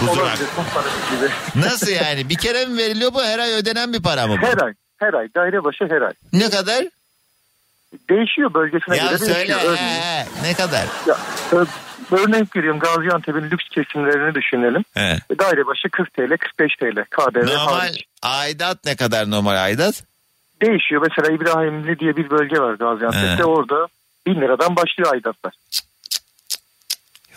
[SPEAKER 9] Gibi.
[SPEAKER 1] Nasıl yani? Bir kere mi veriliyor bu? Her ay ödenen bir para mı bu?
[SPEAKER 9] Her ay, her ay, daire başı her ay.
[SPEAKER 1] Ne kadar?
[SPEAKER 9] Değişiyor bölgesine
[SPEAKER 1] Ya
[SPEAKER 9] göre
[SPEAKER 1] söyle he,
[SPEAKER 9] Örneğin,
[SPEAKER 1] he. ne kadar?
[SPEAKER 9] ya, örnek veriyorum Gaziantep'in lüks kesimlerini düşünelim.
[SPEAKER 1] He.
[SPEAKER 9] Daire başı 40 TL, 45 TL KDV
[SPEAKER 1] Normal
[SPEAKER 9] hariç.
[SPEAKER 1] aidat ne kadar normal aidat?
[SPEAKER 9] Değişiyor. Mesela İbrahimli diye bir bölge var Gaziantep'te.
[SPEAKER 1] He.
[SPEAKER 9] Orada 1000 liradan başlıyor aidatlar.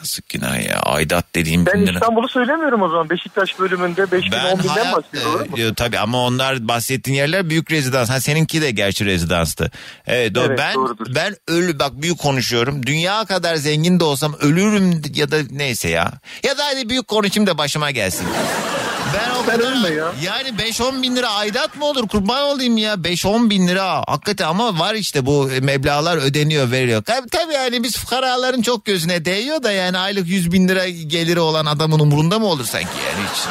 [SPEAKER 1] Yazık günah ya. Aidat dediğim
[SPEAKER 9] Ben
[SPEAKER 1] bin lira.
[SPEAKER 9] İstanbul'u söylemiyorum o zaman. Beşiktaş bölümünde 5 bin
[SPEAKER 1] Ben
[SPEAKER 9] 10 binden
[SPEAKER 1] hayat,
[SPEAKER 9] bahsediyorum.
[SPEAKER 1] e, tabii ama onlar bahsettiğin yerler büyük rezidans. Ha seninki de gerçi rezidanstı. Evet, doğru.
[SPEAKER 9] Evet,
[SPEAKER 1] ben
[SPEAKER 9] doğrudur.
[SPEAKER 1] ben ölü bak büyük konuşuyorum. Dünya kadar zengin de olsam ölürüm ya da neyse ya. Ya da hadi büyük konuşayım da başıma gelsin. Ben o kadar
[SPEAKER 9] ya.
[SPEAKER 1] yani 5-10 bin lira aidat mı olur kurban olayım ya 5-10 bin lira hakikaten ama var işte bu meblağlar ödeniyor veriliyor. Tabii, tabii yani biz fukaraların çok gözüne değiyor da yani aylık 100 bin lira geliri olan adamın umurunda mı olur sanki yani hiç.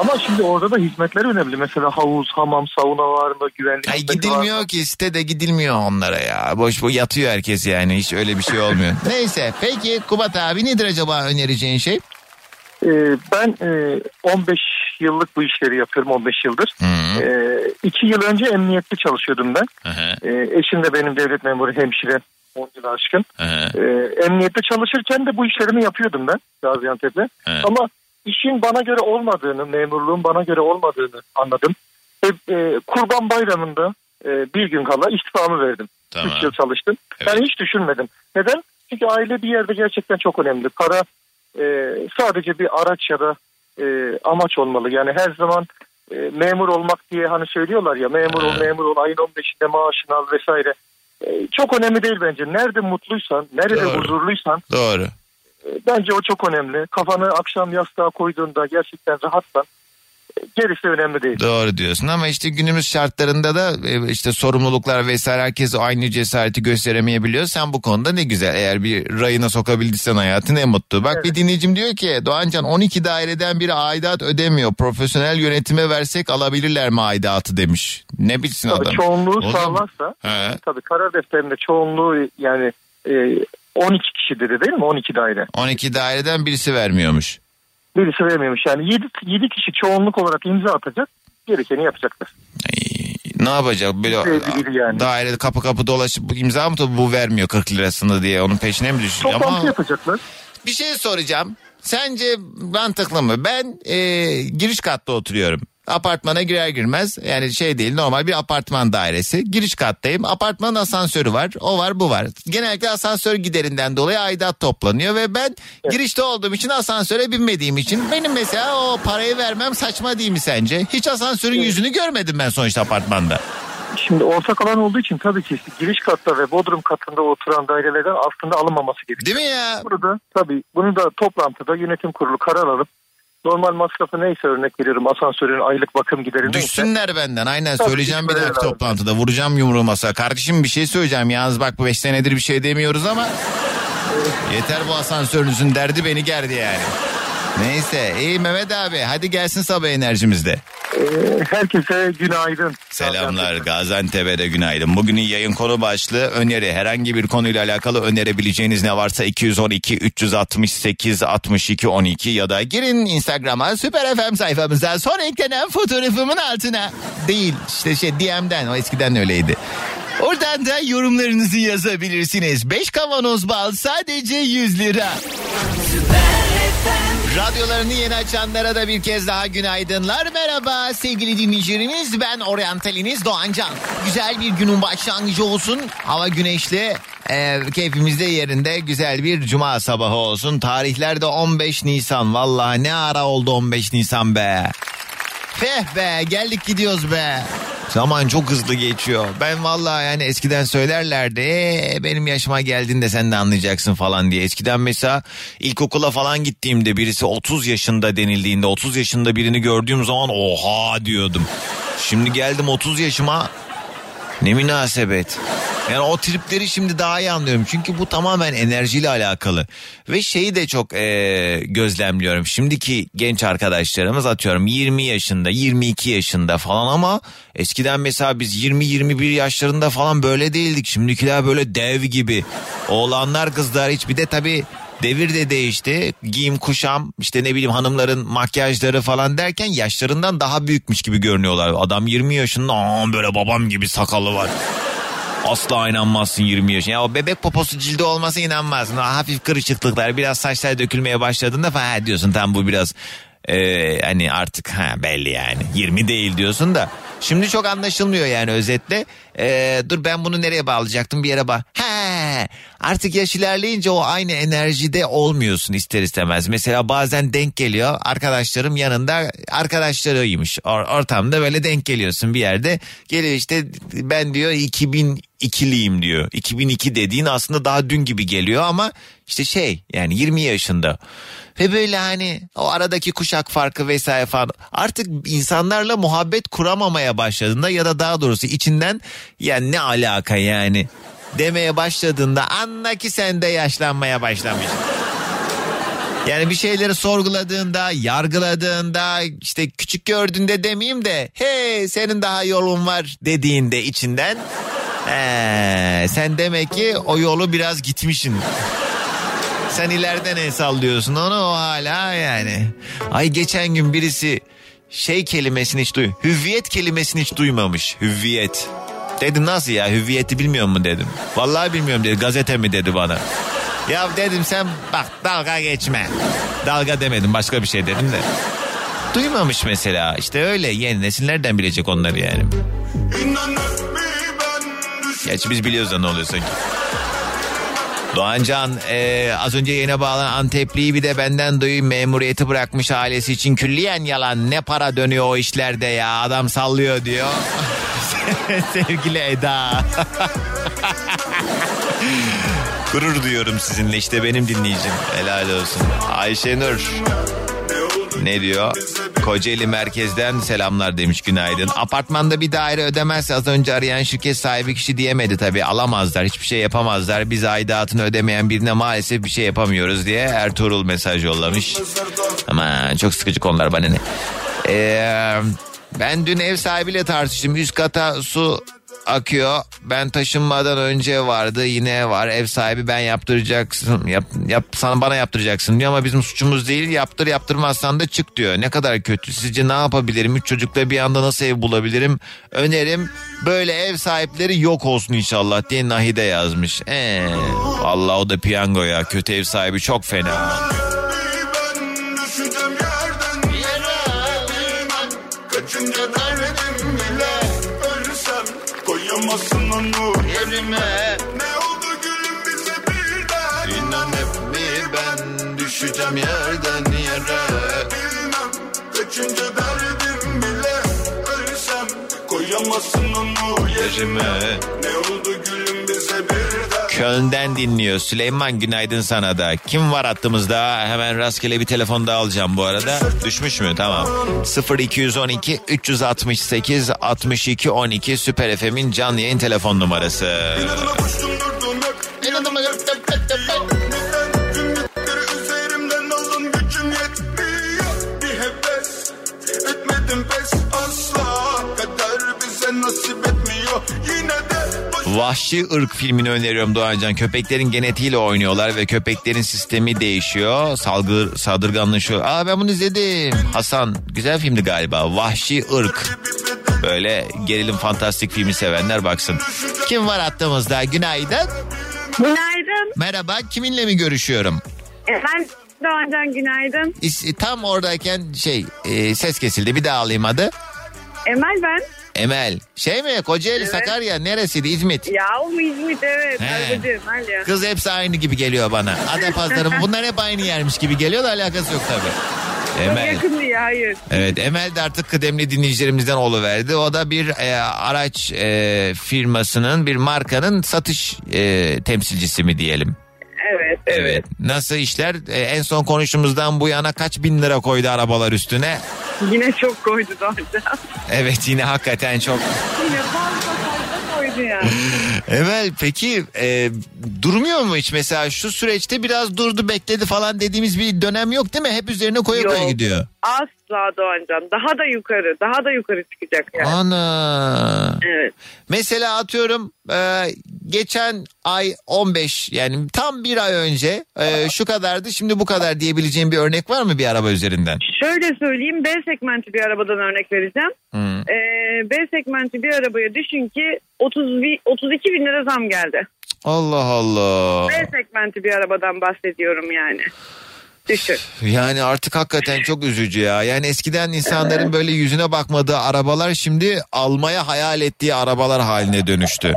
[SPEAKER 9] Ama şimdi orada da hizmetler önemli. Mesela havuz, hamam, sauna var mı? Güvenlik
[SPEAKER 1] Ay
[SPEAKER 9] var
[SPEAKER 1] gidilmiyor
[SPEAKER 9] mı?
[SPEAKER 1] ki sitede gidilmiyor onlara ya. Boş boş yatıyor herkes yani hiç öyle bir şey olmuyor. Neyse peki Kubat abi nedir acaba önereceğin şey?
[SPEAKER 9] Ee, ben e, 15 yıllık bu işleri yapıyorum 15 yıldır.
[SPEAKER 1] Hı.
[SPEAKER 9] Ee, iki yıl önce emniyette çalışıyordum ben.
[SPEAKER 1] Hı hı,
[SPEAKER 9] Ee, eşim de benim devlet memuru hemşire 10 yıl aşkın.
[SPEAKER 1] hı hı.
[SPEAKER 9] Emniyette çalışırken de bu işlerimi yapıyordum ben Gaziantep'te.
[SPEAKER 1] Evet.
[SPEAKER 9] Ama işin bana göre olmadığını, memurluğun bana göre olmadığını anladım. Ve, e, Kurban Bayramı'nda e, bir gün kala istifamı verdim.
[SPEAKER 1] Tamam.
[SPEAKER 9] 3 yıl çalıştım. Ben hiç düşünmedim. Neden? Çünkü aile bir yerde gerçekten çok önemli. Para e, sadece bir araç ya da e, amaç olmalı. Yani her zaman e, memur olmak diye hani söylüyorlar ya memur ol memur ol ayın 15'inde maaşını al vesaire. E, çok önemli değil bence. Nerede mutluysan, nerede
[SPEAKER 1] Doğru.
[SPEAKER 9] huzurluysan
[SPEAKER 1] Doğru.
[SPEAKER 9] e, bence o çok önemli. Kafanı akşam yastığa koyduğunda gerçekten rahatsan gerisi önemli değil.
[SPEAKER 1] Doğru diyorsun ama işte günümüz şartlarında da e, işte sorumluluklar vesaire herkes aynı cesareti gösteremeyebiliyor. Sen bu konuda ne güzel eğer bir rayına sokabildiysen hayatın en mutlu. Bak bir dinleyicim diyor ki Doğancan 12 daireden biri aidat ödemiyor. Profesyonel yönetime versek alabilirler mi aidatı demiş. Ne bilsin
[SPEAKER 9] Tabii
[SPEAKER 1] adam.
[SPEAKER 9] çoğunluğu
[SPEAKER 1] O zaman-
[SPEAKER 9] sağlarsa
[SPEAKER 1] He.
[SPEAKER 9] tabii karar defterinde çoğunluğu yani e, 12 kişi dedi değil mi? 12 daire.
[SPEAKER 1] 12 daireden birisi vermiyormuş.
[SPEAKER 9] Birisi vermiyormuş. Yani 7, 7 kişi çoğunluk olarak imza atacak. Gerekeni yapacaklar.
[SPEAKER 1] Ne yapacak böyle
[SPEAKER 9] Sevgili biri yani.
[SPEAKER 1] dairede kapı kapı dolaşıp imza mı tabii bu vermiyor 40 lirasını diye onun peşine mi düşüyor?
[SPEAKER 9] Toplantı
[SPEAKER 1] Ama
[SPEAKER 9] yapacaklar.
[SPEAKER 1] bir şey soracağım. Sence mantıklı mı? Ben e, giriş katta oturuyorum. Apartmana girer girmez yani şey değil normal bir apartman dairesi. Giriş kattayım. Apartmanın asansörü var. O var bu var. Genellikle asansör giderinden dolayı aidat toplanıyor ve ben girişte olduğum için asansöre binmediğim için benim mesela o parayı vermem saçma değil mi sence? Hiç asansörün yüzünü görmedim ben sonuçta apartmanda.
[SPEAKER 9] Şimdi ortak alan olduğu için tabii ki giriş katta ve bodrum katında oturan dairelerden aslında alınmaması gerekiyor.
[SPEAKER 1] Değil mi ya?
[SPEAKER 9] Burada tabii bunu da toplantıda yönetim kurulu karar alıp normal masrafı neyse örnek veriyorum asansörün aylık bakım gideri neyse.
[SPEAKER 1] Düşsünler benden aynen
[SPEAKER 9] Tabii,
[SPEAKER 1] söyleyeceğim bir dahaki toplantıda vuracağım yumruğu masaya. Kardeşim bir şey söyleyeceğim yalnız bak bu 5 senedir bir şey demiyoruz ama yeter bu asansörünüzün derdi beni gerdi yani. Neyse iyi Mehmet abi hadi gelsin sabah enerjimizde.
[SPEAKER 9] Ee, herkese günaydın.
[SPEAKER 1] Selamlar Gaziantep'e de günaydın. Bugünün yayın konu başlığı öneri. Herhangi bir konuyla alakalı önerebileceğiniz ne varsa 212 368 62 12 ya da girin Instagram'a Süper FM sayfamıza sonra eklenen fotoğrafımın altına. Değil işte şey DM'den o eskiden öyleydi. Oradan da yorumlarınızı yazabilirsiniz. 5 kavanoz bal sadece 100 lira. Radyolarını yeni açanlara da bir kez daha günaydınlar. Merhaba sevgili dinleyicilerimiz. Ben oryantaliniz Doğancan. Güzel bir günün başlangıcı olsun. Hava güneşli. E, keyfimiz de yerinde güzel bir cuma sabahı olsun. Tarihlerde 15 Nisan. Vallahi ne ara oldu 15 Nisan be. Feh be geldik gidiyoruz be. Zaman çok hızlı geçiyor. Ben vallahi yani eskiden söylerlerdi. "Ee, benim yaşıma geldiğinde sen de anlayacaksın falan diye. Eskiden mesela ilkokula falan gittiğimde birisi 30 yaşında denildiğinde 30 yaşında birini gördüğüm zaman oha diyordum. Şimdi geldim 30 yaşıma ne münasebet. Yani o tripleri şimdi daha iyi anlıyorum. Çünkü bu tamamen enerjiyle alakalı. Ve şeyi de çok eee, gözlemliyorum. Şimdiki genç arkadaşlarımız atıyorum 20 yaşında, 22 yaşında falan ama eskiden mesela biz 20-21 yaşlarında falan böyle değildik. Şimdikiler böyle dev gibi. Oğlanlar kızlar hiç bir de tabii Devir de değişti. Giyim kuşam işte ne bileyim hanımların makyajları falan derken yaşlarından daha büyükmüş gibi görünüyorlar. Adam 20 yaşında aa böyle babam gibi sakalı var. Asla inanmazsın 20 yaşında. Ya o bebek poposu cildi olmasa inanmazsın. O hafif kırışıklıklar biraz saçlar dökülmeye başladığında falan diyorsun tam bu biraz e, hani artık ha belli yani 20 değil diyorsun da. Şimdi çok anlaşılmıyor yani özetle. E, dur ben bunu nereye bağlayacaktım bir yere bak. He artık yaş ilerleyince o aynı enerjide olmuyorsun ister istemez. Mesela bazen denk geliyor arkadaşlarım yanında arkadaşlarıymış. Or- ortamda böyle denk geliyorsun bir yerde. Geliyor işte ben diyor 2002'liyim diyor. 2002 dediğin aslında daha dün gibi geliyor ama işte şey yani 20 yaşında. Ve böyle hani o aradaki kuşak farkı vesaire falan artık insanlarla muhabbet kuramamaya başladığında ya da daha doğrusu içinden yani ne alaka yani demeye başladığında anla ki sen de yaşlanmaya başlamış. Yani bir şeyleri sorguladığında, yargıladığında, işte küçük gördüğünde demeyeyim de hey senin daha yolun var dediğinde içinden ee, sen demek ki o yolu biraz gitmişsin. Sen ileriden el sallıyorsun onu o hala yani. Ay geçen gün birisi şey kelimesini hiç duy. Hüviyet kelimesini hiç duymamış. Hüviyet. Dedim nasıl ya hüviyeti bilmiyor mu dedim. Vallahi bilmiyorum dedi gazete mi dedi bana. Ya dedim sen bak dalga geçme. Dalga demedim başka bir şey dedim de. Duymamış mesela işte öyle yeni nesil nereden bilecek onları yani. Gerçi biz biliyoruz da ne oluyor sanki. Doğancan e, az önce yayına bağlanan Antepli'yi bir de benden duyayım memuriyeti bırakmış ailesi için külliyen yalan ne para dönüyor o işlerde ya adam sallıyor diyor. Sevgili Eda. Gurur duyuyorum sizinle işte benim dinleyicim helal olsun. Ayşenur ne diyor? Kocaeli merkezden selamlar demiş günaydın. Apartmanda bir daire ödemezse az önce arayan şirket sahibi kişi diyemedi tabii. Alamazlar hiçbir şey yapamazlar. Biz aidatını ödemeyen birine maalesef bir şey yapamıyoruz diye Ertuğrul mesaj yollamış. Ama çok sıkıcı konular bana ne. Ee, ben dün ev sahibiyle tartıştım. Üst kata su akıyor. Ben taşınmadan önce vardı yine var. Ev sahibi ben yaptıracaksın. Yap, yap, sana bana yaptıracaksın diyor ama bizim suçumuz değil. Yaptır yaptırmazsan da çık diyor. Ne kadar kötü. Sizce ne yapabilirim? Üç çocukla bir anda nasıl ev bulabilirim? Önerim böyle ev sahipleri yok olsun inşallah diye Nahide yazmış. Ee, vallahi o da piyango ya. Kötü ev sahibi çok fena.
[SPEAKER 10] Düşeceğim yerden yere? Bilmem kaçınca derdim bile ölsem koyamazsın onu yerime. Ne oldu gülüm bize birden?
[SPEAKER 1] Köln'den dinliyor. Süleyman günaydın sana da. Kim var hattımızda? Hemen rastgele bir telefon da alacağım bu arada. Düşmüş mü? Tamam. 0212 368 62 12 Süper FM'in canlı yayın telefon numarası.
[SPEAKER 10] İnadıma
[SPEAKER 1] Vahşi ırk filmini öneriyorum Doğancan. Köpeklerin genetiğiyle oynuyorlar ve köpeklerin sistemi değişiyor. Salgı, saldırganlaşıyor. Aa ben bunu izledim. Hasan güzel filmdi galiba. Vahşi ırk. Böyle gerilim fantastik filmi sevenler baksın. Kim var hattımızda? Günaydın.
[SPEAKER 11] Günaydın.
[SPEAKER 1] Merhaba. Kiminle mi görüşüyorum?
[SPEAKER 11] Ben Doğancan günaydın.
[SPEAKER 1] İs- Tam oradayken şey e, ses kesildi. Bir daha alayım adı.
[SPEAKER 11] Emel ben.
[SPEAKER 1] Emel. Şey mi? Kocaeli,
[SPEAKER 11] Evet.
[SPEAKER 1] Sakarya neresiydi? İzmit.
[SPEAKER 11] Ya o İzmit evet.
[SPEAKER 1] He. Kız hepsi aynı gibi geliyor bana. Adapazarı bunlar hep aynı yermiş gibi geliyor da alakası yok tabii.
[SPEAKER 11] Çok
[SPEAKER 1] Emel.
[SPEAKER 11] yakın diye hayır.
[SPEAKER 1] Evet Emel de artık kıdemli dinleyicilerimizden oluverdi. O da bir e, araç e, firmasının bir markanın satış e, temsilcisi mi diyelim.
[SPEAKER 11] Evet.
[SPEAKER 1] Evet. Nasıl işler? E, en son konuşumuzdan bu yana kaç bin lira koydu arabalar üstüne?
[SPEAKER 11] Yine çok koydu Doğancan.
[SPEAKER 1] Evet yine hakikaten çok.
[SPEAKER 11] Yine fazla fazla koydu yani.
[SPEAKER 1] Emel peki e, durmuyor mu hiç mesela şu süreçte biraz durdu bekledi falan dediğimiz bir dönem yok değil mi? Hep üzerine koya koya
[SPEAKER 11] Yok.
[SPEAKER 1] gidiyor.
[SPEAKER 11] Asla Doğancan. Daha da yukarı. Daha da yukarı çıkacak yani.
[SPEAKER 1] Ana.
[SPEAKER 11] Evet.
[SPEAKER 1] Mesela atıyorum e, geçen ay 15 yani tam bir ay önce e, şu kadardı şimdi bu kadar diyebileceğim bir örnek var mı bir araba üzerinden?
[SPEAKER 11] Şöyle söyleyeyim B segmenti bir arabadan örnek vereceğim.
[SPEAKER 1] Hmm.
[SPEAKER 11] Ee, B segmenti bir arabaya düşün ki 30, bi- 32 bin lira zam geldi.
[SPEAKER 1] Allah Allah.
[SPEAKER 11] B segmenti bir arabadan bahsediyorum yani. Düşün.
[SPEAKER 1] Yani artık hakikaten çok üzücü ya. Yani eskiden insanların böyle yüzüne bakmadığı arabalar şimdi almaya hayal ettiği arabalar haline dönüştü.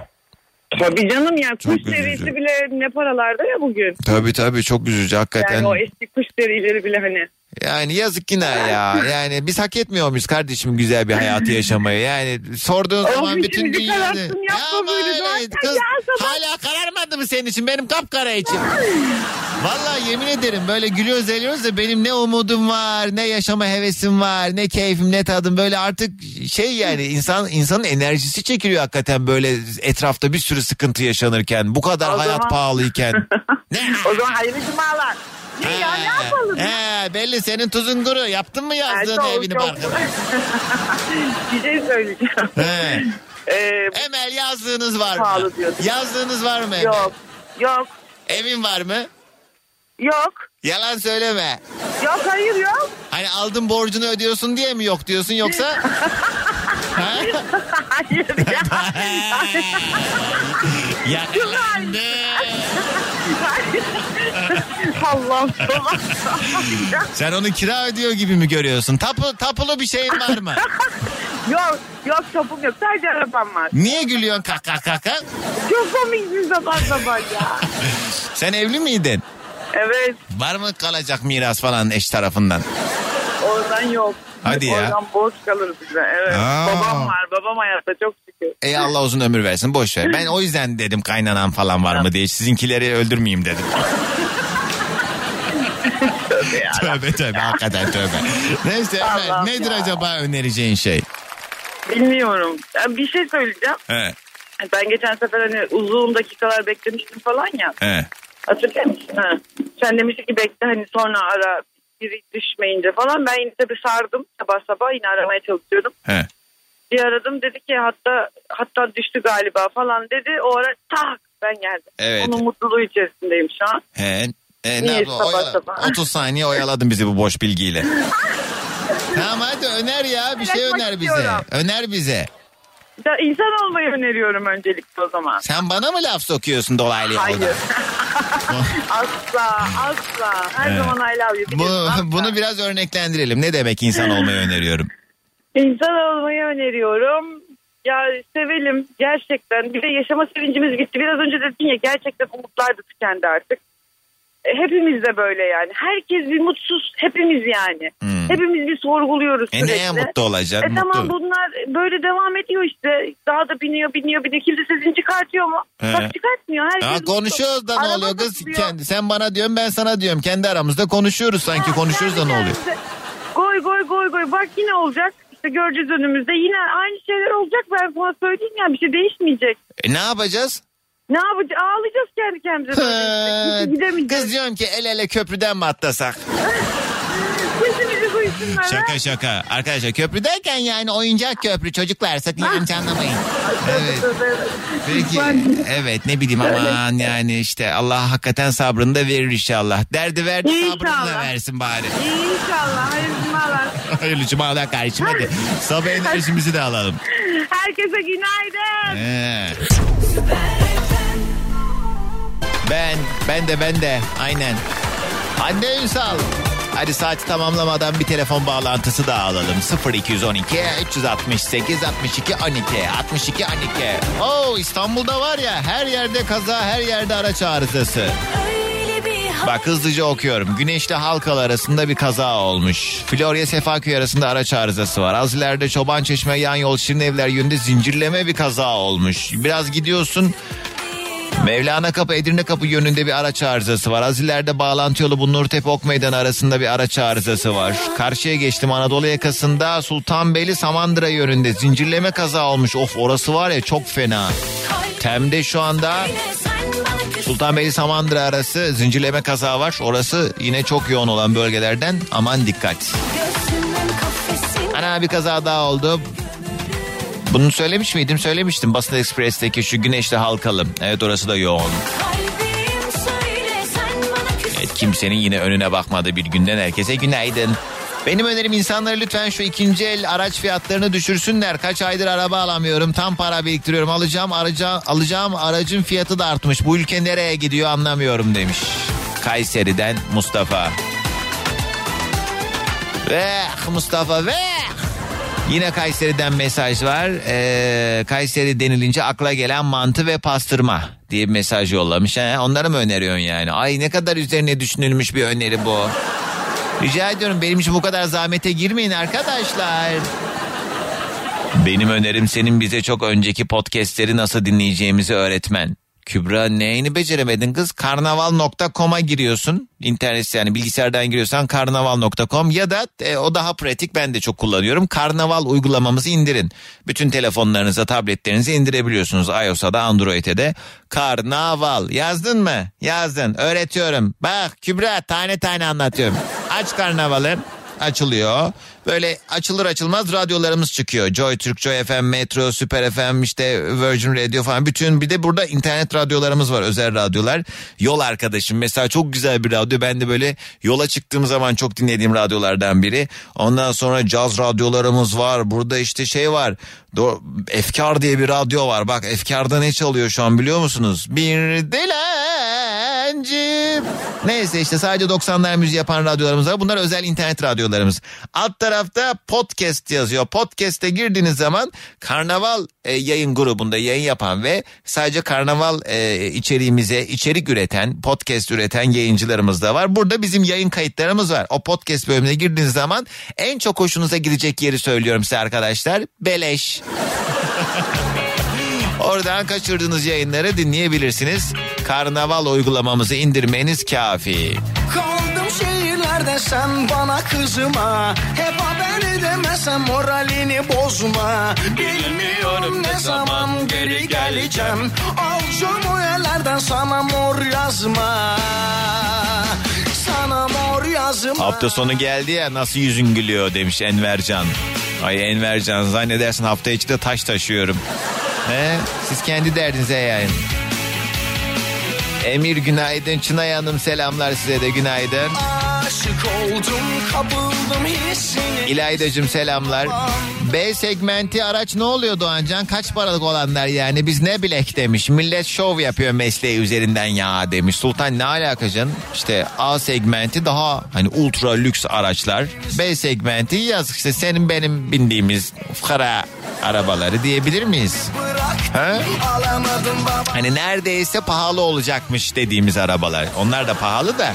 [SPEAKER 8] Tabii canım ya kuş derisi bile ne paralarda ya bugün.
[SPEAKER 1] Tabii tabii çok üzücü hakikaten.
[SPEAKER 8] Yani o eski kuş derileri bile hani.
[SPEAKER 1] Yani yazık yine ya. Yani biz hak etmiyor muyuz kardeşim güzel bir hayatı yaşamayı? Yani sorduğun zaman bütün dünyada...
[SPEAKER 8] yapma böyle.
[SPEAKER 1] evet, kız
[SPEAKER 8] ya
[SPEAKER 1] hala kararmadı mı senin için? Benim kapkara için. Vallahi yemin ederim böyle gülüyoruz eğleniyoruz da benim ne umudum var, ne yaşama hevesim var, ne keyfim, ne tadım. Böyle artık şey yani insan insanın enerjisi çekiliyor hakikaten böyle etrafta bir sürü sıkıntı yaşanırken. Bu kadar
[SPEAKER 8] O
[SPEAKER 1] hayat
[SPEAKER 8] zaman-
[SPEAKER 1] pahalıyken.
[SPEAKER 8] O zaman hayırlı cumalar. Ne ya ne yapalım?
[SPEAKER 1] He, belli senin tuzun kuru. Yaptın mı yazdığın
[SPEAKER 8] çok-
[SPEAKER 1] evini
[SPEAKER 8] çok-
[SPEAKER 1] barkını?
[SPEAKER 8] Bir şey söyleyeceğim.
[SPEAKER 1] He.
[SPEAKER 8] Ee,
[SPEAKER 1] Emel yazdığınız var mı?
[SPEAKER 8] Pahalı.
[SPEAKER 1] Yazdığınız var mı Emel?
[SPEAKER 8] yok. Yok.
[SPEAKER 1] Evin var mı?
[SPEAKER 8] Yok.
[SPEAKER 1] Yalan söyleme.
[SPEAKER 8] Yok hayır yok.
[SPEAKER 1] Hani aldın borcunu ödüyorsun diye mi yok diyorsun yoksa? ha?
[SPEAKER 8] hayır ya.
[SPEAKER 1] Yakalandı.
[SPEAKER 8] Allah'ım.
[SPEAKER 1] Sen onu kira ödüyor gibi mi görüyorsun? Tapu, tapulu bir şeyin var mı?
[SPEAKER 8] yok. Yok topum yok. Sadece arabam var.
[SPEAKER 1] Niye gülüyorsun kaka kaka?
[SPEAKER 8] Çok komiksin sabah sabah ya.
[SPEAKER 1] Sen evli miydin?
[SPEAKER 8] Evet.
[SPEAKER 1] Var mı kalacak miras falan eş tarafından?
[SPEAKER 8] Oradan yok.
[SPEAKER 1] Hadi ya.
[SPEAKER 8] Oradan borç kalır bize. Evet.
[SPEAKER 1] Aa.
[SPEAKER 8] Babam var. Babam hayatta çok şükür.
[SPEAKER 1] Ey Allah uzun ömür versin boş ver. Ben o yüzden dedim kaynanan falan var mı diye sizinkileri öldürmeyeyim dedim. Tövbe tövbe hakikaten tövbe. Neyse Emel,
[SPEAKER 8] Allah'ım
[SPEAKER 1] nedir
[SPEAKER 8] ya.
[SPEAKER 1] acaba önereceğin şey?
[SPEAKER 8] Bilmiyorum. Ya Bir şey söyleyeceğim.
[SPEAKER 1] He,
[SPEAKER 8] Ben geçen sefer hani uzun dakikalar beklemiştim falan ya.
[SPEAKER 1] he.
[SPEAKER 8] Hatırlıyor musun? Ha. Sen demiştin ki bekle hani sonra ara biri düşmeyince falan. Ben yine tabii sardım sabah sabah yine aramaya çalışıyordum.
[SPEAKER 1] He.
[SPEAKER 8] Bir aradım dedi ki hatta hatta düştü galiba falan dedi. O ara tak ben geldim.
[SPEAKER 1] Evet.
[SPEAKER 8] Onun mutluluğu içerisindeyim şu an.
[SPEAKER 1] He. E, ne yapalım?
[SPEAKER 8] sabah
[SPEAKER 1] Oyala-
[SPEAKER 8] sabah.
[SPEAKER 1] 30 saniye oyaladın bizi bu boş bilgiyle. tamam hadi öner ya bir şey
[SPEAKER 8] Paylaşmak
[SPEAKER 1] öner bize.
[SPEAKER 8] istiyorum.
[SPEAKER 1] Öner bize.
[SPEAKER 8] Ya insan olmayı öneriyorum öncelikle o zaman.
[SPEAKER 1] Sen bana mı laf sokuyorsun dolaylı yoldan?
[SPEAKER 8] Hayır. asla asla. Her
[SPEAKER 1] Evet.
[SPEAKER 8] zaman I love you.
[SPEAKER 1] Bu,
[SPEAKER 8] biliyorsun, asla.
[SPEAKER 1] bunu biraz örneklendirelim. Ne demek insan olmayı öneriyorum?
[SPEAKER 8] İnsan olmayı öneriyorum. Ya sevelim gerçekten. Bir de yaşama sevincimiz gitti. Biraz önce dedin ya gerçekten umutlar da tükendi artık. Hepimiz de böyle yani. Herkes bir mutsuz. Hepimiz yani.
[SPEAKER 1] Hmm.
[SPEAKER 8] Hepimiz bir sorguluyoruz
[SPEAKER 1] E
[SPEAKER 8] sürekli.
[SPEAKER 1] neye mutlu olacaksın?
[SPEAKER 8] E tamam
[SPEAKER 1] Mutlu.
[SPEAKER 8] bunlar böyle devam ediyor işte. Daha da biniyor biniyor biniyor. Kimse sesini çıkartıyor mu?
[SPEAKER 1] He.
[SPEAKER 8] Bak çıkartmıyor. Herkes
[SPEAKER 1] Ya
[SPEAKER 8] mutlu.
[SPEAKER 1] konuşuyoruz da ne oluyor kız? Kendi, sen bana diyorsun ben sana diyorum. Kendi aramızda konuşuyoruz sanki konuşuyoruz da ne oluyor?
[SPEAKER 8] Goy goy goy goy. Bak yine olacak. İşte göreceğiz önümüzde. Yine aynı şeyler olacak. Ben sana söyleyeyim ya bir şey değişmeyecek.
[SPEAKER 1] E ne yapacağız?
[SPEAKER 8] Ne yapacağız? Ağlayacağız kendi kendimize. Gidemeyeceğiz.
[SPEAKER 1] Kız diyorum ki el ele köprüden mi atlasak?
[SPEAKER 8] Sesimizi duysunlar.
[SPEAKER 1] Şaka şaka. Arkadaşlar köprüdeyken yani oyuncak köprü çocuklar sakın yanlış anlamayın. Evet. Peki evet ne bileyim aman yani işte Allah hakikaten sabrını da verir inşallah. Derdi verdi sabrını da
[SPEAKER 8] İnşallah.
[SPEAKER 1] versin bari.
[SPEAKER 8] İnşallah. Hayırlı cumalar.
[SPEAKER 1] Hayırlı cumalar kardeşim hadi. Sabah enerjimizi de alalım.
[SPEAKER 8] Herkese günaydın.
[SPEAKER 1] Ee. Ben, ben de ben de aynen. Hande Ünsal. Hadi saati tamamlamadan bir telefon bağlantısı da alalım. 0212 368 62 12 62 12. Oo İstanbul'da var ya her yerde kaza her yerde araç arızası. Bak hızlıca okuyorum. Güneşli Halkalı arasında bir kaza olmuş. Florya Sefaköy arasında araç arızası var. Az ileride Çoban Çeşme yan yol Şirin Evler yönünde zincirleme bir kaza olmuş. Biraz gidiyorsun Mevlana Kapı Edirne Kapı yönünde bir araç arızası var. Az ileride bağlantı yolu bu Nurtepe Ok Meydanı arasında bir araç arızası var. Karşıya geçtim Anadolu yakasında Sultanbeyli Samandıra yönünde zincirleme kaza olmuş. Of orası var ya çok fena. Tem'de şu anda Sultanbeyli Samandıra arası zincirleme kaza var. Orası yine çok yoğun olan bölgelerden aman dikkat. Ana bir kaza daha oldu. Bunu söylemiş miydim? Söylemiştim. Basın Ekspres'teki şu güneşli halkalı. Evet orası da yoğun. Evet kimsenin yine önüne bakmadığı bir günden herkese günaydın. Benim önerim insanları lütfen şu ikinci el araç fiyatlarını düşürsünler. Kaç aydır araba alamıyorum. Tam para biriktiriyorum. Alacağım, araca, alacağım aracın fiyatı da artmış. Bu ülke nereye gidiyor anlamıyorum demiş. Kayseri'den Mustafa. Ve Mustafa ve Yine Kayseri'den mesaj var. Ee, Kayseri denilince akla gelen mantı ve pastırma diye bir mesaj yollamış. He? Onları mı öneriyorsun yani? Ay ne kadar üzerine düşünülmüş bir öneri bu. Rica ediyorum benim için bu kadar zahmete girmeyin arkadaşlar. Benim önerim senin bize çok önceki podcastleri nasıl dinleyeceğimizi öğretmen. Kübra neyini beceremedin kız? Karnaval.com'a giriyorsun. İnternet yani bilgisayardan giriyorsan karnaval.com ya da e, o daha pratik ben de çok kullanıyorum. Karnaval uygulamamızı indirin. Bütün telefonlarınıza, tabletlerinize indirebiliyorsunuz. iOS'a da Android'e de. Karnaval yazdın mı? Yazdın. Öğretiyorum. Bak Kübra tane tane anlatıyorum. Aç karnavalı açılıyor. Böyle açılır açılmaz radyolarımız çıkıyor. Joy Türk, Joy FM, Metro, Süper FM, işte Virgin Radio falan. Bütün bir de burada internet radyolarımız var. Özel radyolar. Yol arkadaşım mesela çok güzel bir radyo. Ben de böyle yola çıktığım zaman çok dinlediğim radyolardan biri. Ondan sonra caz radyolarımız var. Burada işte şey var. Efkar diye bir radyo var. Bak Efkar'da ne çalıyor şu an biliyor musunuz? Bir dilenci. Neyse işte sadece 90'lar müziği yapan radyolarımız var. Bunlar özel internet radyolarımız. Alt tarafta podcast yazıyor. Podcast'e girdiğiniz zaman Karnaval e, yayın grubunda yayın yapan ve sadece Karnaval e, içeriğimize içerik üreten, podcast üreten yayıncılarımız da var. Burada bizim yayın kayıtlarımız var. O podcast bölümüne girdiğiniz zaman en çok hoşunuza gidecek yeri söylüyorum size arkadaşlar. Beleş. Oradan kaçırdığınız yayınları dinleyebilirsiniz. Karnaval uygulamamızı indirmeniz kafi.
[SPEAKER 12] Kaldım şehirlerde sen bana kızma Hep haber edemezsem moralini bozma Bilmiyorum ne zaman geri geleceğim Alacağım yerlerden Sana mor yazma
[SPEAKER 1] Hafta sonu geldi ya nasıl yüzün gülüyor demiş Envercan. Ay Envercan zannedersin hafta içi de taş taşıyorum. He? Siz kendi derdinize yayın. Emir günaydın. Çınay Hanım selamlar size de günaydın.
[SPEAKER 12] Aşık oldum kapıldım hissine
[SPEAKER 1] İlaydacım selamlar. B segmenti araç ne oluyor Doğancan? Kaç paralık olanlar yani? Biz ne bilek demiş. Millet şov yapıyor mesleği üzerinden ya demiş. Sultan ne alaka canım? İşte A segmenti daha hani ultra lüks araçlar. B segmenti yazık işte senin benim bindiğimiz fukara arabaları diyebilir miyiz? Ha? Hani neredeyse pahalı olacakmış dediğimiz arabalar. Onlar da pahalı da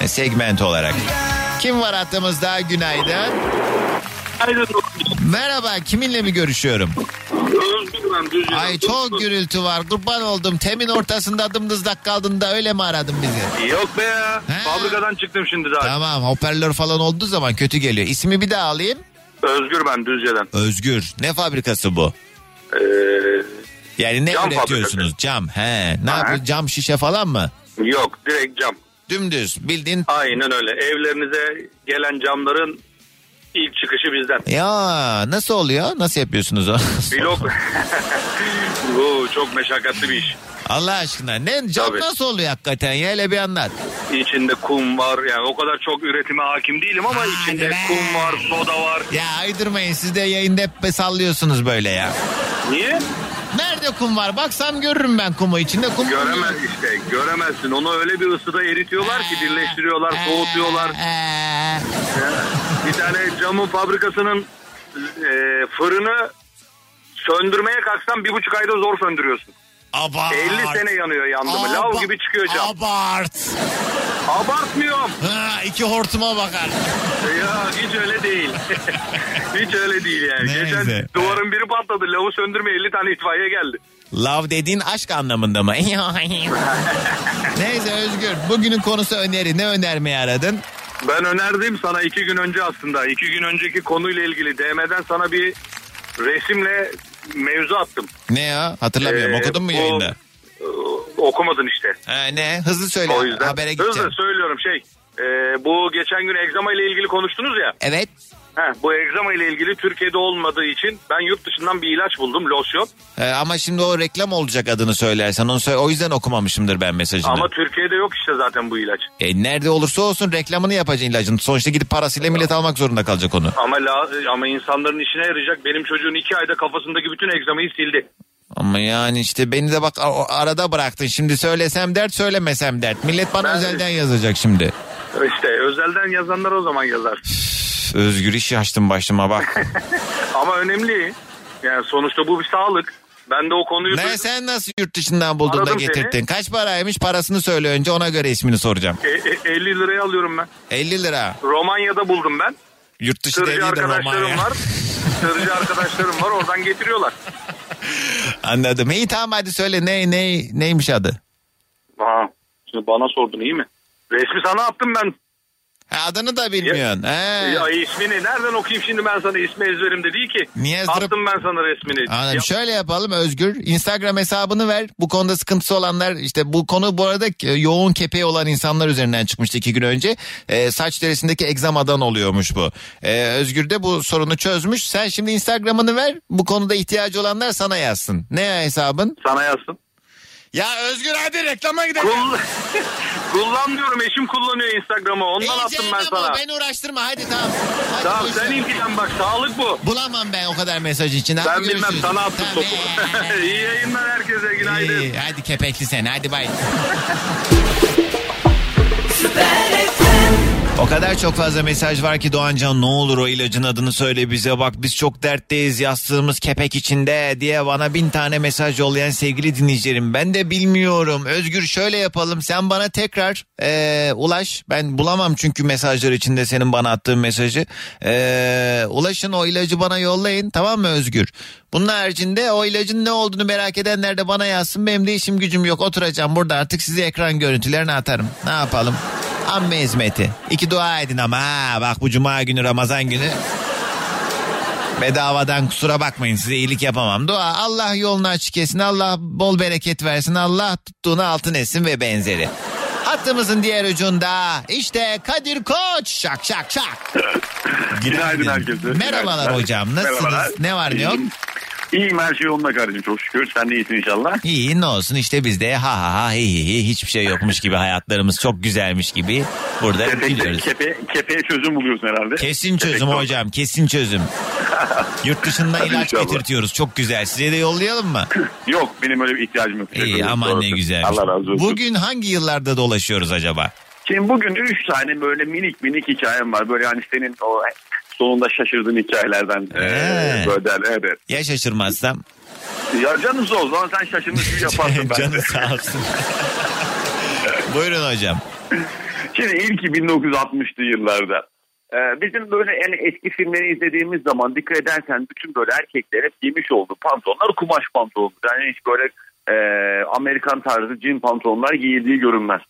[SPEAKER 1] yani segment olarak. Kim var hattımızda? Günaydın. Merhaba kiminle mi görüşüyorum? Ay çok gürültü var kurban oldum. Temin ortasında dımdızlak kaldın da öyle mi aradın bizi?
[SPEAKER 13] Yok be ya. Fabrikadan çıktım şimdi daha.
[SPEAKER 1] Tamam hoparlör falan olduğu zaman kötü geliyor. İsmi bir daha alayım.
[SPEAKER 13] Özgür ben Düzce'den.
[SPEAKER 1] Özgür. Ne fabrikası bu?
[SPEAKER 13] Ee,
[SPEAKER 1] Yani ne
[SPEAKER 13] Cam
[SPEAKER 1] üretiyorsunuz? Cam. He. Ne
[SPEAKER 13] Aha.
[SPEAKER 1] yapıyorsunuz? Cam şişe falan mı?
[SPEAKER 13] yok direkt cam.
[SPEAKER 1] Dümdüz bildiğin.
[SPEAKER 13] Aynen öyle. Evlerinize gelen camların ilk çıkışı bizden.
[SPEAKER 1] Ya nasıl oluyor? Nasıl yapıyorsunuz o?
[SPEAKER 13] Blok. Bu çok meşakkatli bir iş.
[SPEAKER 1] Allah aşkına ne cam
[SPEAKER 13] Tabii.
[SPEAKER 1] nasıl oluyor hakikaten ya hele bir anlat.
[SPEAKER 13] İçinde kum var. Yani o kadar çok üretime hakim değilim ama içinde kum var, soda var.
[SPEAKER 1] Ya aydırmayın siz de yayında hep sallıyorsunuz böyle ya.
[SPEAKER 13] Niye?
[SPEAKER 1] Nerede kum var? Baksam görürüm ben kumu içinde kum.
[SPEAKER 13] Göremez işte. Göremezsin. Onu öyle bir ısıda eritiyorlar ki birleştiriyorlar, soğutuyorlar. Bir tane camın fabrikasının e, fırını söndürmeye kalksan bir buçuk ayda zor söndürüyorsun.
[SPEAKER 1] Abart.
[SPEAKER 13] 50 sene yanıyor yandı mı? Lav
[SPEAKER 1] Aba-
[SPEAKER 13] gibi çıkıyor cam.
[SPEAKER 1] Abart.
[SPEAKER 13] Abartmıyorum.
[SPEAKER 1] Ha, iki hortuma bakar.
[SPEAKER 13] Ya hiç öyle değil. hiç öyle değil yani.
[SPEAKER 1] Neyse.
[SPEAKER 13] Geçen duvarın biri patladı. Lavı söndürmeye 50 tane itfaiye geldi.
[SPEAKER 1] Love dediğin aşk anlamında mı? Neyse Özgür bugünün konusu öneri. Ne önermeyi aradın?
[SPEAKER 13] Ben önerdim sana iki gün önce aslında. iki gün önceki konuyla ilgili DM'den sana bir resimle mevzu attım.
[SPEAKER 1] Ne ya? Hatırlamıyorum.
[SPEAKER 13] Ee,
[SPEAKER 1] Okudun mu
[SPEAKER 13] bu-
[SPEAKER 1] yayında?
[SPEAKER 13] Ee, okumadın işte.
[SPEAKER 1] Ha, ne? Hızlı söyle.
[SPEAKER 13] O yüzden
[SPEAKER 1] Habere gideceğim.
[SPEAKER 13] hızlı söylüyorum şey. e, bu geçen gün egzama ile ilgili konuştunuz ya.
[SPEAKER 1] Evet.
[SPEAKER 13] Heh, bu egzama ile ilgili Türkiye'de olmadığı için ben yurt dışından bir ilaç buldum losyon.
[SPEAKER 1] Ee, ama şimdi o reklam olacak adını söylersen. Onu söyle, o yüzden okumamışımdır ben mesajını.
[SPEAKER 13] Ama Türkiye'de yok işte zaten bu ilaç.
[SPEAKER 1] E, nerede olursa olsun reklamını yapacaksın ilacın. Sonuçta gidip parasıyla millet almak zorunda kalacak onu.
[SPEAKER 13] Ama la, ama insanların işine yarayacak. Benim çocuğun iki ayda kafasındaki bütün egzamayı sildi.
[SPEAKER 1] Ama yani işte beni de bak arada bıraktın. Şimdi söylesem dert söylemesem dert. Millet bana
[SPEAKER 13] Ben-
[SPEAKER 1] özelden yazacak şimdi.
[SPEAKER 13] İşte özelden yazanlar o zaman yazar.
[SPEAKER 1] Özgür iş açtım başıma bak.
[SPEAKER 13] Ama önemli. Yani sonuçta bu bir sağlık. Ben de o konuyu...
[SPEAKER 1] ne sen nasıl yurt dışından buldun da getirdin?
[SPEAKER 13] seni.
[SPEAKER 1] Kaç paraymış parasını söyle önce ona göre ismini soracağım.
[SPEAKER 13] E, e, 50 liraya alıyorum ben.
[SPEAKER 1] 50 lira.
[SPEAKER 13] Romanya'da buldum ben.
[SPEAKER 1] Yurt dışı
[SPEAKER 13] Tırcı arkadaşlarım
[SPEAKER 1] Romanya.
[SPEAKER 13] var. Tırcı arkadaşlarım var oradan getiriyorlar.
[SPEAKER 1] Anladım. İyi tamam hadi söyle ne, ne, neymiş adı?
[SPEAKER 13] Aa, şimdi bana sordun iyi mi? Resmi sana attım ben.
[SPEAKER 1] Ha, adını da bilmiyorsun. He.
[SPEAKER 13] Ya ismini nereden okuyayım şimdi ben sana ismi ezberimde değil ki.
[SPEAKER 1] Niye yazdırıp-
[SPEAKER 13] Attım ben sana resmini.
[SPEAKER 1] Anladım.
[SPEAKER 13] Ya-
[SPEAKER 1] Şöyle yapalım Özgür. Instagram hesabını ver. Bu konuda sıkıntısı olanlar işte bu konu bu arada e, yoğun kepeği olan insanlar üzerinden çıkmıştı iki gün önce. E, saç derisindeki egzamadan oluyormuş bu. E, Özgür de bu sorunu çözmüş. Sen şimdi Instagram'ını ver. Bu konuda ihtiyacı olanlar sana yazsın. Ne hesabın?
[SPEAKER 13] Sana yazsın.
[SPEAKER 1] Ya Özgür hadi reklama gidelim.
[SPEAKER 13] Kull- Kullan diyorum eşim kullanıyor Instagram'ı ondan
[SPEAKER 1] İyi
[SPEAKER 13] attım ben sana.
[SPEAKER 1] Beni uğraştırma hadi tamam. Hadi
[SPEAKER 13] Tamam
[SPEAKER 1] buyursun.
[SPEAKER 13] sen ilgilen bak sağlık bu.
[SPEAKER 1] Bulamam ben o kadar mesaj için. Hadi
[SPEAKER 13] Ben bilmem
[SPEAKER 1] görüşürüz.
[SPEAKER 13] sana attım
[SPEAKER 1] Tamam,
[SPEAKER 13] topu. İyi yayınlar herkese günaydın.
[SPEAKER 1] iyi, hadi kepekli sen hadi bay. O kadar çok fazla mesaj var ki Doğancan ne olur o ilacın adını söyle bize. Bak biz çok dertteyiz yastığımız kepek içinde diye bana bin tane mesaj yollayan sevgili dinleyicilerim. Ben de bilmiyorum. Özgür şöyle yapalım. Sen bana tekrar eee, ulaş. Ben bulamam çünkü mesajlar içinde senin bana attığın mesajı. Eee, ulaşın o ilacı bana yollayın. Tamam mı Özgür? Bunun haricinde o ilacın ne olduğunu merak edenler de bana yazsın. Benim de işim gücüm yok. Oturacağım burada artık size ekran görüntülerini atarım. Ne yapalım Amme hizmeti. İki dua edin ama ha. Bak bu cuma günü Ramazan günü. Bedavadan kusura bakmayın size iyilik yapamam. Dua Allah yolunu açık etsin. Allah bol bereket versin. Allah tuttuğunu altın etsin ve benzeri. Hattımızın diğer ucunda işte Kadir Koç. Şak şak şak.
[SPEAKER 14] Günaydın herkese.
[SPEAKER 1] Merhabalar
[SPEAKER 14] Günaydın.
[SPEAKER 1] hocam. Nasılsınız?
[SPEAKER 14] Merhabalar.
[SPEAKER 1] Ne var ne yok?
[SPEAKER 14] İyiyim. Her şey yolunda kardeşim çok şükür. Sen de iyisin inşallah.
[SPEAKER 1] İyi ne olsun işte biz de ha ha ha hi hi hi hiçbir şey yokmuş gibi hayatlarımız çok güzelmiş gibi burada gülüyoruz.
[SPEAKER 14] Kepe, kepeğe çözüm buluyorsun herhalde.
[SPEAKER 1] Kesin çözüm hocam kesin çözüm. Yurt dışından ilaç
[SPEAKER 14] inşallah.
[SPEAKER 1] getirtiyoruz çok güzel. Size de yollayalım mı?
[SPEAKER 14] Yok benim öyle bir ihtiyacım yok.
[SPEAKER 1] İyi
[SPEAKER 14] ederim.
[SPEAKER 1] aman ne güzelmiş.
[SPEAKER 14] Allah razı olsun.
[SPEAKER 1] Bugün hangi yıllarda dolaşıyoruz acaba?
[SPEAKER 14] Şimdi bugün üç tane böyle minik minik hikayem var. Böyle hani senin o sonunda şaşırdığın hikayelerden.
[SPEAKER 1] Ee.
[SPEAKER 14] Böyle der, evet.
[SPEAKER 1] Ya şaşırmazsam?
[SPEAKER 14] Ya canım. O zaman sen şaşırmış gibi yaparsın.
[SPEAKER 1] Canı sağ olsun. Buyurun hocam.
[SPEAKER 14] Şimdi ilki 1960'lı yıllarda. Ee, bizim böyle yani eski filmleri izlediğimiz zaman dikkat edersen bütün böyle erkekler hep giymiş olduğu pantolonlar kumaş pantolon. Yani hiç böyle e, Amerikan tarzı jean pantolonlar giyildiği görünmez.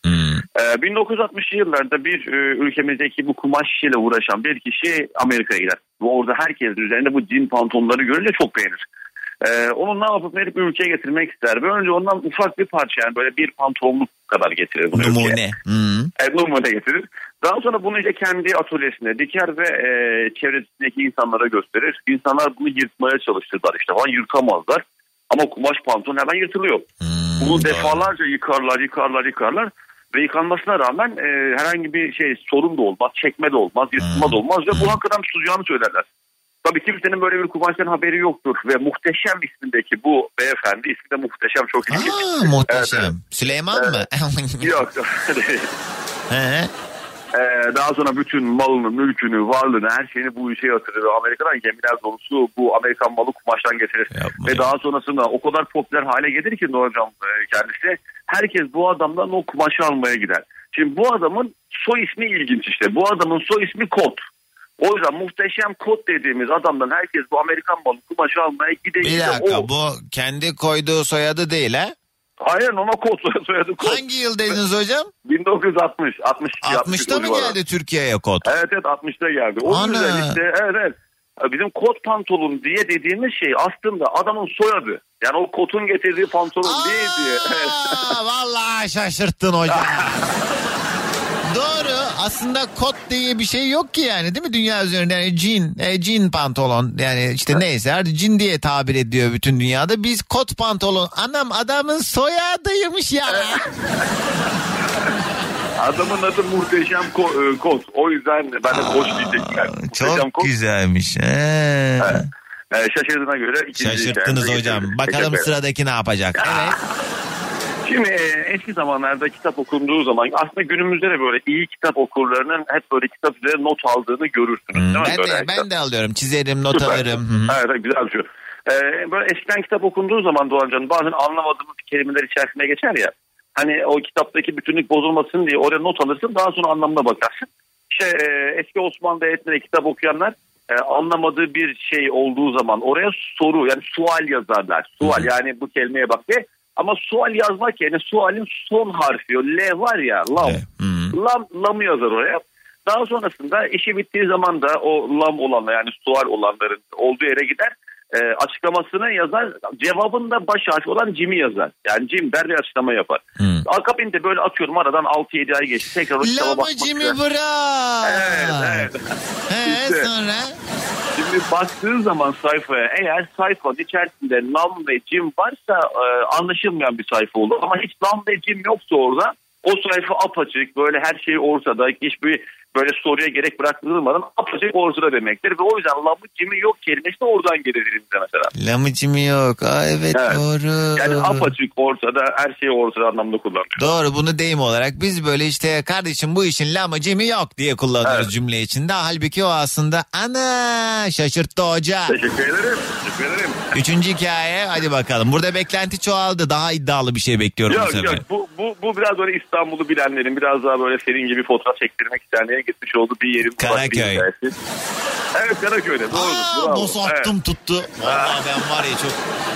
[SPEAKER 14] Ee, 1960'lı yıllarda bir e, ülkemizdeki bu kumaş işiyle uğraşan bir kişi Amerika'ya gider. Ve orada herkes üzerinde bu jean pantolonları görünce çok beğenir. Ee, onu ne yapıp verip bir ülkeye getirmek ister. Ve önce ondan ufak bir parça yani böyle bir pantolonluk kadar getirir. bunu ülkeye.
[SPEAKER 1] Numune. Hı.
[SPEAKER 14] Evet, numune getirir. Daha sonra bunu işte kendi atölyesine diker ve e, çevresindeki insanlara gösterir. İnsanlar bunu yırtmaya çalışırlar işte falan yırtamazlar. Ama kumaş pantolon hemen yırtılıyor. bunu defalarca yıkarlar yıkarlar yıkarlar. Ve yıkanmasına rağmen e, herhangi bir şey sorun da olmaz, çekme de olmaz, yırtılma da olmaz ve bu hakikaten tutacağını söylerler. Tabii kimsenin böyle bir kumaştan haberi yoktur ve muhteşem ismindeki bu beyefendi ismi de muhteşem çok ilginç.
[SPEAKER 1] Aa, muhteşem. Süleyman mı?
[SPEAKER 14] Yok. Ee, daha sonra bütün malını, mülkünü, varlığını, her şeyini bu işe yatırır. Amerika'dan gemiler dolusu bu Amerikan malı kumaştan getirir. Ve daha sonrasında o kadar popüler hale gelir ki Nur Hocam e, kendisi. Herkes bu adamdan o kumaşı almaya gider. Şimdi bu adamın soy ismi ilginç işte. Bu adamın soy ismi Kot. O yüzden muhteşem Kot dediğimiz adamdan herkes bu Amerikan malı kumaşı almaya
[SPEAKER 1] Bir
[SPEAKER 14] gidince
[SPEAKER 1] dakika
[SPEAKER 14] o...
[SPEAKER 1] bu kendi koyduğu soyadı değil ha?
[SPEAKER 14] Hayır ona Kot soyadı Kot.
[SPEAKER 1] Hangi yıl dediniz hocam?
[SPEAKER 14] 1960. 62,
[SPEAKER 1] 60'ta mı geldi Türkiye'ye kod?
[SPEAKER 14] Evet evet 60'ta geldi. O
[SPEAKER 1] Ana.
[SPEAKER 14] yüzden işte evet evet. Bizim kot pantolon diye dediğimiz şey aslında adamın soyadı. Yani o kotun getirdiği pantolon değil diye.
[SPEAKER 1] Aa, vallahi şaşırttın hocam. Aslında kot diye bir şey yok ki yani değil mi dünya üzerinde? Yani jean, e, jean pantolon yani işte neyse hadi jean diye tabir ediyor bütün dünyada. Biz kot pantolon. Anam adamın soyadıymış ya.
[SPEAKER 14] Adamın adı muhteşem ko- e, kot. O yüzden ben de koç. Muhteşem
[SPEAKER 1] Çok
[SPEAKER 14] kot.
[SPEAKER 1] güzelmiş.
[SPEAKER 14] Ee, şaşırdığına göre ikinci
[SPEAKER 1] Şaşırttınız hocam. Bakalım
[SPEAKER 14] Teşekkür
[SPEAKER 1] sıradaki ne yapacak? Evet.
[SPEAKER 14] Şimdi e, eski zamanlarda kitap okunduğu zaman aslında günümüzde de böyle iyi kitap okurlarının hep böyle kitap üzerine not aldığını görürsünüz.
[SPEAKER 1] Hmm, Ben de, ben de alıyorum. Çizerim, not
[SPEAKER 14] Süper.
[SPEAKER 1] alırım.
[SPEAKER 14] Evet, güzel bir şey. Ee, böyle eskiden kitap okunduğu zaman Doğan Canım bazen anlamadığımız kelimeler içerisinde geçer ya. Hani o kitaptaki bütünlük bozulmasın diye oraya not alırsın daha sonra anlamına bakarsın. İşte e, eski Osmanlı Devleti'nde kitap okuyanlar e, anlamadığı bir şey olduğu zaman oraya soru yani sual yazarlar. Sual yani bu kelimeye bak diye. Ama sual yazmak yerine sualin son harfi o L var ya lam. Lam, lamı yazar oraya. Daha sonrasında işi bittiği zaman da o lam olanlar yani sual olanların olduğu yere gider. E, açıklamasını yazar. Cevabında baş harfi olan cimi yazar. Yani cim der ve açıklama yapar. Akabinde böyle atıyorum aradan 6-7 ay geçti. Tekrar o kitaba bakmak üzere.
[SPEAKER 1] bırak.
[SPEAKER 14] Evet, evet.
[SPEAKER 1] He,
[SPEAKER 14] İşte.
[SPEAKER 1] sonra?
[SPEAKER 14] Şimdi baktığın zaman sayfaya eğer sayfanın içerisinde lam ve cim varsa e, anlaşılmayan bir sayfa olur. Ama hiç lam ve cim yoksa orada o sayfa apaçık böyle her şey ortada hiçbir böyle soruya gerek bırakılmadan apaçık ortada demektir. Ve o yüzden lamı cimi yok kelimesi de oradan gelir dilimize mesela.
[SPEAKER 1] Lamıcımı yok. Aa, evet, doğru.
[SPEAKER 14] Yani apaçık ortada her şey ortada anlamda kullanılıyor.
[SPEAKER 1] Doğru bunu deyim olarak biz böyle işte kardeşim bu işin lamacımı yok diye kullanıyoruz cümle içinde. Halbuki o aslında ana şaşırttı hoca.
[SPEAKER 14] Teşekkür ederim. Teşekkür ederim.
[SPEAKER 1] Üçüncü hikaye hadi bakalım. Burada beklenti çoğaldı. Daha iddialı bir şey bekliyorum bu
[SPEAKER 14] Yok
[SPEAKER 1] sefer.
[SPEAKER 14] yok bu, bu, bu biraz böyle İstanbul'u bilenlerin biraz daha böyle senin gibi fotoğraf çektirmek isteyenlerin gitmiş olduğu bir yerin. bir
[SPEAKER 1] Karaköy.
[SPEAKER 14] hikayesi. Evet Karaköy'de bravo.
[SPEAKER 1] Nasıl attım tuttu. Vallahi ben var ya çok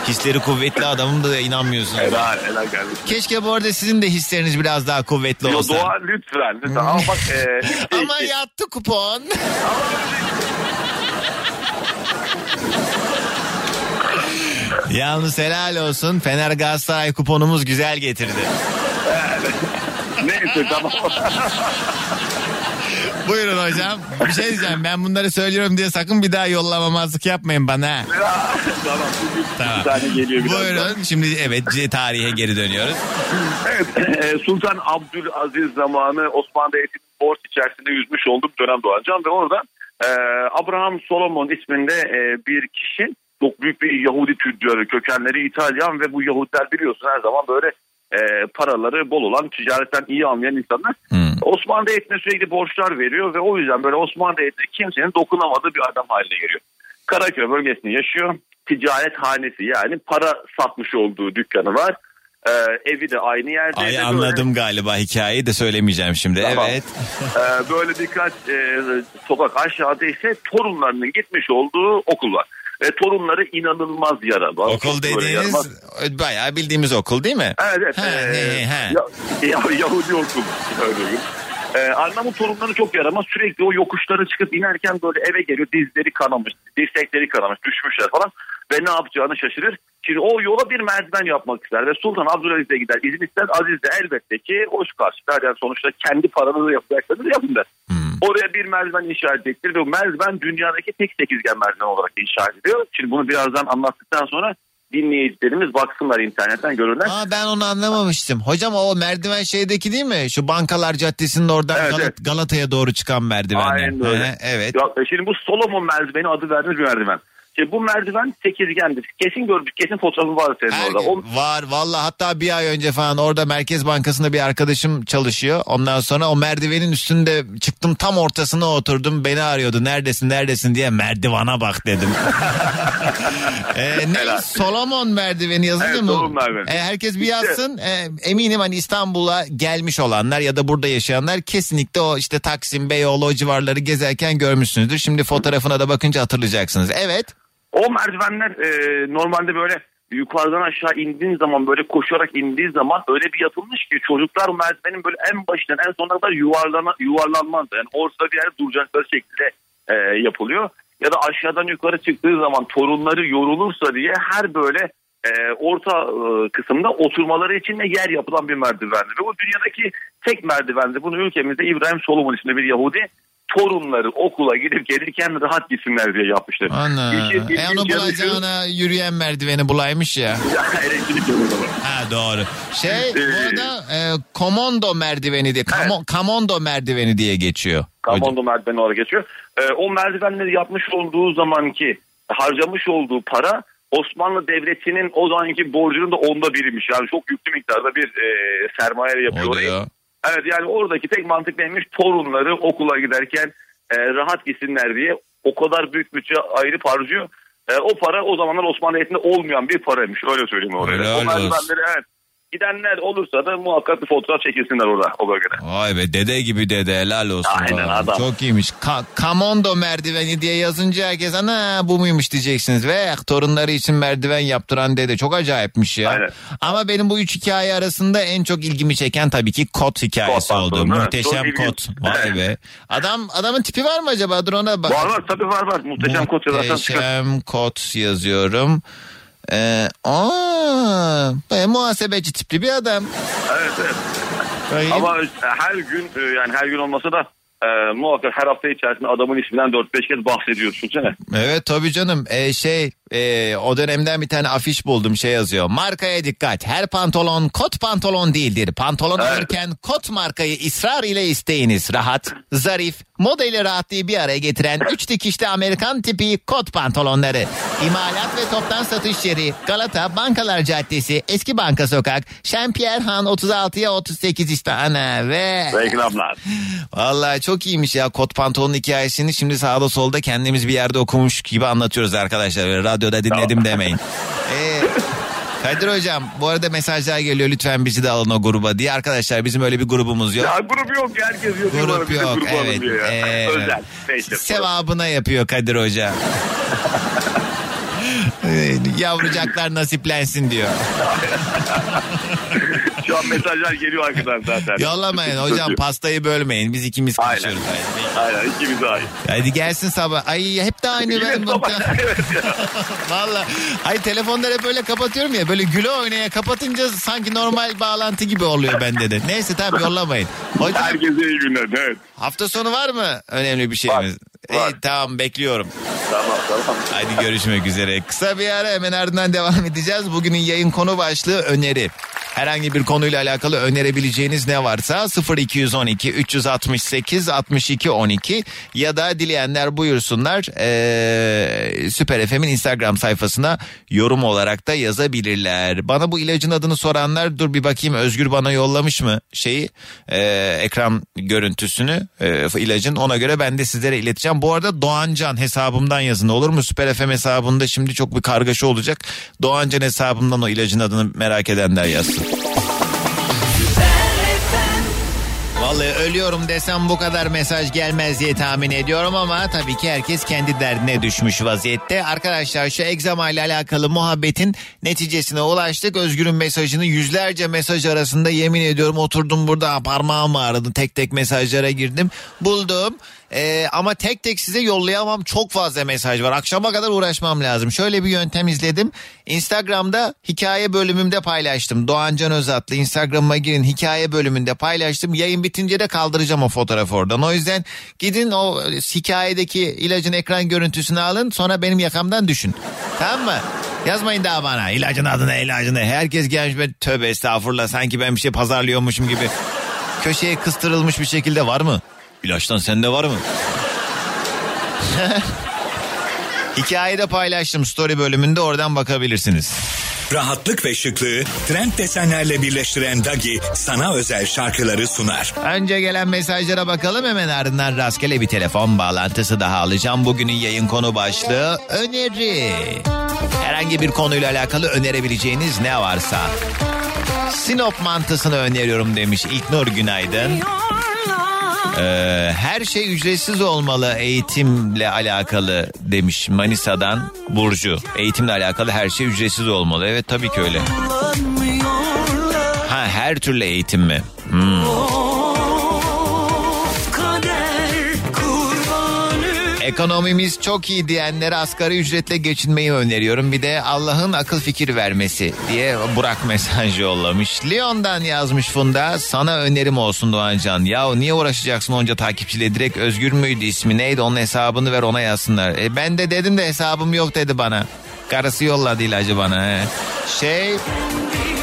[SPEAKER 1] hisleri kuvvetli adamım da inanmıyorsun.
[SPEAKER 14] Helal helal kardeşim.
[SPEAKER 1] Keşke bu arada sizin de hisleriniz biraz daha kuvvetli
[SPEAKER 14] Yo,
[SPEAKER 1] olsa.
[SPEAKER 14] Doğa lütfen lütfen ama bak. E,
[SPEAKER 1] Ama yattı kupon. Yalnız helal olsun. Fener Galatasaray kuponumuz güzel getirdi.
[SPEAKER 14] Neyse tamam.
[SPEAKER 1] Buyurun hocam. Bir şey diyeceğim. Ben bunları söylüyorum diye sakın bir daha yollamamazlık yapmayın bana.
[SPEAKER 14] tamam.
[SPEAKER 1] Tamam.
[SPEAKER 14] Bir tane geliyor.
[SPEAKER 1] Buyurun. Şimdi evet tarihe geri dönüyoruz.
[SPEAKER 14] Evet, e, Sultan Abdülaziz zamanı Osmanlı Devleti'nin borç içerisinde yüzmüş olduğum dönem Doğancan ve orada e, Abraham Solomon isminde e, bir kişi çok büyük bir Yahudi tüccarı kökenleri İtalyan ve bu Yahudiler biliyorsun her zaman böyle e, paraları bol olan ticaretten iyi anlayan insanlar. Osmanlı Devleti'ne sürekli borçlar veriyor ve o yüzden böyle Osmanlı Devleti'ne kimsenin dokunamadığı bir adam haline geliyor. Karaköy bölgesinde yaşıyor. Ticaret hanesi yani para satmış olduğu dükkanı var. Ee, evi de aynı yerde.
[SPEAKER 1] Ay
[SPEAKER 14] Böyle-
[SPEAKER 1] anladım galiba hikayeyi de söylemeyeceğim şimdi.
[SPEAKER 14] Tamam.
[SPEAKER 1] Evet.
[SPEAKER 14] Ee, böyle birkaç e, sokak aşağıda ise torunlarının gitmiş olduğu okul var. Ve torunları inanılmaz yaralı.
[SPEAKER 1] Okul dediğiniz bayağı bildiğimiz okul değil mi?
[SPEAKER 14] Evet.
[SPEAKER 1] Ha,
[SPEAKER 14] Ee,
[SPEAKER 1] he, he.
[SPEAKER 14] Ya, ya- Yahudi okul. Öyle. Ee, anlamın torunları çok yaramaz. Sürekli o yokuşlara çıkıp inerken böyle eve geliyor. Dizleri kanamış, dirsekleri kanamış, düşmüşler falan. Ve ne yapacağını şaşırır. Şimdi o yola bir merdiven yapmak ister. Ve Sultan Abdülaziz'e gider. izin ister. Aziz de elbette ki hoş karşılar. Yani sonuçta kendi paranızı yapacaksanız yapın der. Oraya bir merdiven inşa edecektir. Ve o merdiven dünyadaki tek sekizgen merdiven olarak inşa ediliyor. Şimdi bunu birazdan anlattıktan sonra dinleyicilerimiz baksınlar internetten görürler.
[SPEAKER 1] Aa ben onu anlamamıştım. Hocam o merdiven şeydeki değil mi? Şu Bankalar Caddesi'nin oradan
[SPEAKER 14] Evet,
[SPEAKER 1] Galat-
[SPEAKER 14] evet.
[SPEAKER 1] Galata'ya doğru çıkan merdivenler.
[SPEAKER 14] Aynen öyle.
[SPEAKER 1] He, evet.
[SPEAKER 14] Ya, e, şimdi bu Solomon merdiveni adı verdiğimiz bir merdiven. Şimdi bu merdiven sekizgendir. Kesin gördük. Kesin fotoğrafı var senin
[SPEAKER 1] Her
[SPEAKER 14] orada. O,
[SPEAKER 1] var valla hatta bir ay önce falan orada Merkez Bankası'nda bir arkadaşım çalışıyor. Ondan sonra o merdivenin üstünde çıktım tam ortasına oturdum beni arıyordu neredesin neredesin diye merdivana bak dedim. ee, ne Solomon merdiveni yazılıyor
[SPEAKER 14] Evet? Solomon merdiveni.
[SPEAKER 1] Ee, herkes bir yazsın Ee, eminim hani İstanbul'a gelmiş olanlar ya da burada yaşayanlar kesinlikle o işte Taksim Beyoğlu o civarları gezerken görmüşsünüzdür. Şimdi fotoğrafına da bakınca hatırlayacaksınız. Evet.
[SPEAKER 14] O merdivenler e, normalde böyle yukarıdan aşağı indiğin zaman böyle koşarak indiği zaman öyle bir yapılmış ki çocuklar merdivenin böyle en başından en sonuna kadar yuvarlana, yuvarlanmaz. Yani ortada bir yerde duracakları şekilde e, yapılıyor. Ya da aşağıdan yukarı çıktığı zaman torunları yorulursa diye her böyle e, orta e, kısımda oturmaları için de yer yapılan bir merdivendi. Ve bu dünyadaki tek merdivendi. Bunu ülkemizde İbrahim Solomon isimli bir Yahudi torunları okula gidip gelirken rahat gitsinler diye yapmıştır.
[SPEAKER 1] Ana.
[SPEAKER 14] İşin
[SPEAKER 1] E onu bulacağına yürüyen merdiveni bulaymış ya.
[SPEAKER 14] Elektrik.
[SPEAKER 1] Ha doğru. Şey
[SPEAKER 14] Ee,
[SPEAKER 1] bu arada e, komondo merdiveni diye kamo, kamondo merdiveni diye geçiyor.
[SPEAKER 14] Kamondo merdiveni olarak geçiyor. Ee, o merdivenleri yapmış olduğu zamanki harcamış olduğu para Osmanlı Devleti'nin o zamanki borcunun da onda biriymiş. Yani çok yüklü miktarda bir e, sermaye yapıyor orayı.
[SPEAKER 1] ya.
[SPEAKER 14] Evet yani oradaki tek mantık neymiş? Torunları okula giderken e, rahat gitsinler diye o kadar büyük bütçe ayırıp harcıyor. E, o para o zamanlar Osmanlı Devleti'nde olmayan bir paraymış. Öyle söyleyeyim oraya.
[SPEAKER 1] Helal
[SPEAKER 14] O
[SPEAKER 1] olsun.
[SPEAKER 14] merdivenleri evet. Gidenler olursa da muhakkak bir fotoğraf çekilsinler orada o bölgede.
[SPEAKER 1] Vay be dede gibi dede helal olsun.
[SPEAKER 14] Aynen,
[SPEAKER 1] Vallahi.
[SPEAKER 14] adam.
[SPEAKER 1] Çok iyiymiş. Ka- Kamondo merdiveni diye yazınca herkes ana bu muymuş diyeceksiniz. Ve torunları için merdiven yaptıran dede çok acayipmiş ya. Ama benim bu üç hikaye arasında en çok ilgimi çeken tabii ki kot hikayesi
[SPEAKER 14] Kot
[SPEAKER 1] oldu.
[SPEAKER 14] pantolonu, evet.
[SPEAKER 1] Muhteşem
[SPEAKER 14] Çok ilginç.
[SPEAKER 1] kot. Vay be. Adam adamın tipi var mı acaba? Dur ona bak.
[SPEAKER 14] Var var tabii var var. Muhteşem kot yazarsan.
[SPEAKER 1] Muhteşem kot yazıyorum. Ee, aa, muhasebeci tipli bir adam.
[SPEAKER 14] Evet evet. Ama her gün e, yani her gün olmasa da e, muhakkak her hafta içerisinde adamın isminden 4-5 kez bahsediyor düşünsene.
[SPEAKER 1] Evet tabii canım. Ee, şey e, o dönemden bir tane afiş buldum şey yazıyor. Markaya dikkat. Her pantolon kot pantolon değildir. Pantolon alırken kot markayı ısrar ile isteyiniz. Rahat, zarif, modeli rahatlığı bir araya getiren üç dikişli Amerikan tipi kot pantolonları. İmalat ve toptan satış yeri Galata Bankalar Caddesi Eski Banka Sokak Şempiyerhan Han 36'ya 38 işte ana ve...
[SPEAKER 14] Reklamlar.
[SPEAKER 1] Vallahi çok iyiymiş ya kot pantolonun hikayesini şimdi sağda solda kendimiz bir yerde okumuş gibi anlatıyoruz arkadaşlar. Böyle radyoda dinledim demeyin. Ee, Kadir hocam bu arada mesajlar geliyor lütfen bizi de alın o gruba diye. Arkadaşlar bizim öyle bir grubumuz yok.
[SPEAKER 14] Ya grup yok herkes.
[SPEAKER 1] Grup yok,
[SPEAKER 14] grup alın
[SPEAKER 1] evet, ee,
[SPEAKER 14] Özel. Neyse.
[SPEAKER 1] Sevabına yapıyor Kadir hoca. Ee, Yavrucaklar nasiplensin diyor.
[SPEAKER 14] Şu an mesajlar geliyor arkadan zaten.
[SPEAKER 1] Yollamayın hocam pastayı bölmeyin. Biz ikimiz
[SPEAKER 14] Aynen.
[SPEAKER 1] konuşuyoruz.
[SPEAKER 14] Aynen ikimize ait.
[SPEAKER 1] Hadi gelsin sabah. Ay hep de aynı ben. Valla. Hayır telefonları hep böyle kapatıyorum ya. Böyle güle oynaya kapatınca sanki normal bağlantı gibi oluyor bende de. Neyse tamam yollamayın. Hocam
[SPEAKER 14] Herkese iyi günler. Evet.
[SPEAKER 1] hafta sonu var mı önemli bir şeyimiz? İyi tamam bekliyorum.
[SPEAKER 14] Tamam tamam.
[SPEAKER 1] Hadi görüşmek üzere. Kısa bir ara hemen ardından devam edeceğiz. Bugünün yayın konu başlığı öneri. Herhangi bir konuyla alakalı önerebileceğiniz ne varsa 0212 368 62 12 ya da dileyenler buyursunlar ee, Süper FM'in Instagram sayfasına yorum olarak da yazabilirler. Bana bu ilacın adını soranlar dur bir bakayım Özgür bana yollamış mı şeyi ee, ekran görüntüsünü ee, ilacın ona göre ben de sizlere ileteceğim. Bu arada Doğancan hesabımdan yazın olur mu? Süper FM hesabında şimdi çok bir kargaşa olacak. Doğancan hesabımdan o ilacın adını merak edenler yazsın. Vallahi ölüyorum desem bu kadar mesaj gelmez diye tahmin ediyorum ama tabii ki herkes kendi derdine düşmüş vaziyette. Arkadaşlar şu egzama ile alakalı muhabbetin neticesine ulaştık. Özgür'ün mesajını yüzlerce mesaj arasında yemin ediyorum oturdum burada parmağım ağrıdı. Tek tek mesajlara girdim. Buldum. Ee, ama tek tek size yollayamam çok fazla mesaj var. Akşama kadar uğraşmam lazım. Şöyle bir yöntem izledim. Instagram'da hikaye bölümümde paylaştım. Doğancan Özatlı Instagram'ıma girin hikaye bölümünde paylaştım. Yayın bitince de kaldıracağım o fotoğrafı oradan. O yüzden gidin o hikayedeki ilacın ekran görüntüsünü alın sonra benim yakamdan düşün. Tamam mı? Yazmayın daha bana ilacın adını ilacını. Herkes gelmiş ben tövbe estağfurullah sanki ben bir şey pazarlıyormuşum gibi. Köşeye kıstırılmış bir şekilde var mı? İlaçtan sende var mı? Hikayede paylaştım story bölümünde oradan bakabilirsiniz.
[SPEAKER 15] Rahatlık ve şıklığı trend desenlerle birleştiren Dagi sana özel şarkıları sunar.
[SPEAKER 1] Önce gelen mesajlara bakalım hemen ardından rastgele bir telefon bağlantısı daha alacağım. Bugünün yayın konu başlığı öneri. Herhangi bir konuyla alakalı önerebileceğiniz ne varsa. Sinop mantısını öneriyorum demiş İlknur Günaydın. Ee, her şey ücretsiz olmalı eğitimle alakalı demiş Manisa'dan Burcu. Eğitimle alakalı her şey ücretsiz olmalı. Evet tabii ki öyle. Ha her türlü eğitim mi? Hmm. Ekonomimiz çok iyi diyenlere asgari ücretle geçinmeyi öneriyorum. Bir de Allah'ın akıl fikir vermesi diye Burak mesaj yollamış. Lyon'dan yazmış Funda. Sana önerim olsun Doğancan. Ya niye uğraşacaksın onca takipçiyle? Direkt Özgür müydü ismi neydi? Onun hesabını ver ona yazsınlar. E, ben de dedim de hesabım yok dedi bana. Karısı yolladı ilacı bana. he. Şey...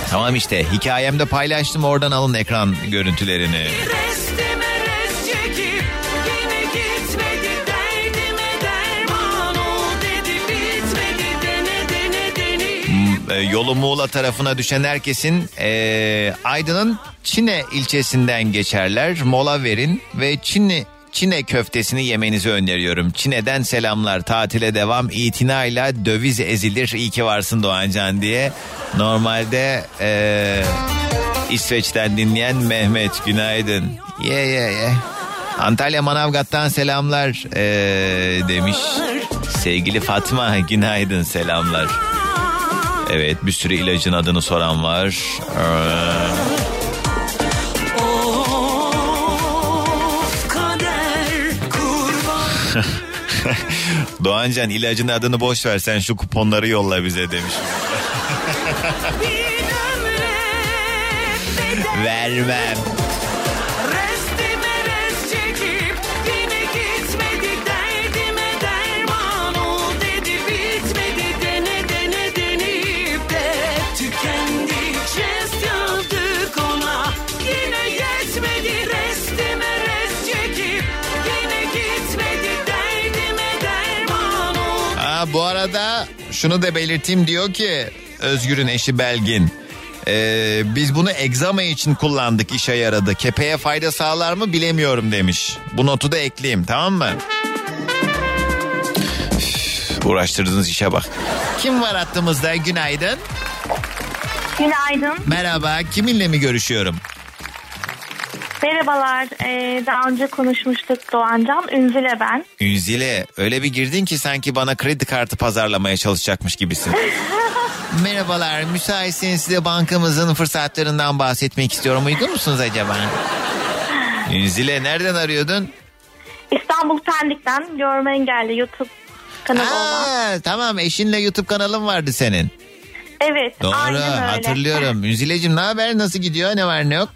[SPEAKER 1] Tamam işte hikayemde paylaştım oradan alın ekran görüntülerini.
[SPEAKER 6] Restime
[SPEAKER 1] e, yolu Muğla tarafına düşen herkesin e, Aydın'ın Çine ilçesinden geçerler. Mola verin ve Çinli Çine köftesini yemenizi öneriyorum. Çine'den selamlar. Tatile devam. İtinayla döviz ezilir. İyi ki varsın Doğancan diye. Normalde e, İsveç'ten dinleyen Mehmet günaydın. Ye ye ye. Antalya Manavgat'tan selamlar e, demiş. Sevgili Fatma günaydın selamlar. Evet bir sürü ilacın adını soran var. Ee, Doğancan ilacın adını boş ver sen şu kuponları yolla bize demiş. Vermem. Bu arada şunu da belirteyim diyor ki Özgür'ün eşi Belgin. Ee, biz bunu egzama için kullandık işe yaradı. Kepeğe fayda sağlar mı bilemiyorum demiş. Bu notu da ekleyeyim tamam mı? Üf, uğraştırdığınız işe bak. Kim var hattımızda günaydın.
[SPEAKER 16] Günaydın.
[SPEAKER 1] Merhaba kiminle mi görüşüyorum?
[SPEAKER 16] Merhabalar. Ee, daha önce konuşmuştuk Doğancan. Ünzile ben.
[SPEAKER 1] Ünzile öyle bir girdin ki sanki bana kredi kartı pazarlamaya çalışacakmış gibisin. Merhabalar müsaitseniz size bankamızın fırsatlarından bahsetmek istiyorum. Uygun musunuz acaba? Ünzile nereden arıyordun?
[SPEAKER 16] İstanbul Pendik'ten görme engelli YouTube kanalı olan.
[SPEAKER 1] Aa, tamam eşinle YouTube kanalın vardı senin.
[SPEAKER 16] Evet
[SPEAKER 1] Doğru hatırlıyorum. Ünzile'cim ne haber nasıl gidiyor ne var ne yok?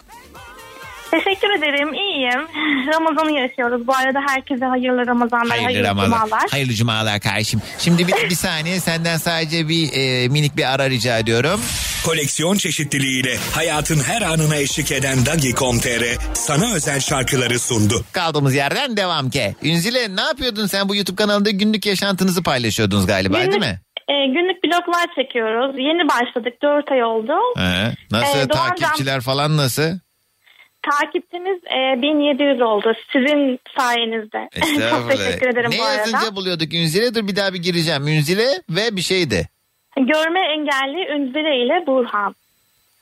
[SPEAKER 16] Teşekkür ederim iyiyim. Ramazan'ı yaşıyoruz. Bu arada herkese hayırlı Ramazanlar, hayırlı,
[SPEAKER 1] Hayırlı Ramazan.
[SPEAKER 16] cumalar.
[SPEAKER 1] Hayırlı cumalar kardeşim. Şimdi bir, bir saniye senden sadece bir e, minik bir ara rica ediyorum.
[SPEAKER 15] Koleksiyon çeşitliliğiyle hayatın her anına eşlik eden Dagi.com.tr sana özel şarkıları sundu.
[SPEAKER 1] Kaldığımız yerden devam ki. Ünzile ne yapıyordun sen bu YouTube kanalında günlük yaşantınızı paylaşıyordunuz galiba değil mi?
[SPEAKER 16] E, günlük bloglar çekiyoruz. Yeni başladık. 4 ay oldu.
[SPEAKER 1] He. Nasıl
[SPEAKER 16] Ee, Doğancan-
[SPEAKER 1] takipçiler falan nasıl?
[SPEAKER 16] Takipçimiz e, 1700 oldu. Sizin sayenizde. Çok teşekkür ederim
[SPEAKER 1] ne
[SPEAKER 16] bu arada.
[SPEAKER 1] yazınca buluyorduk Ünzile? Dur bir daha bir gireceğim. Ünzile ve bir şeydi.
[SPEAKER 16] Görme engelli Ünzile ile Burhan.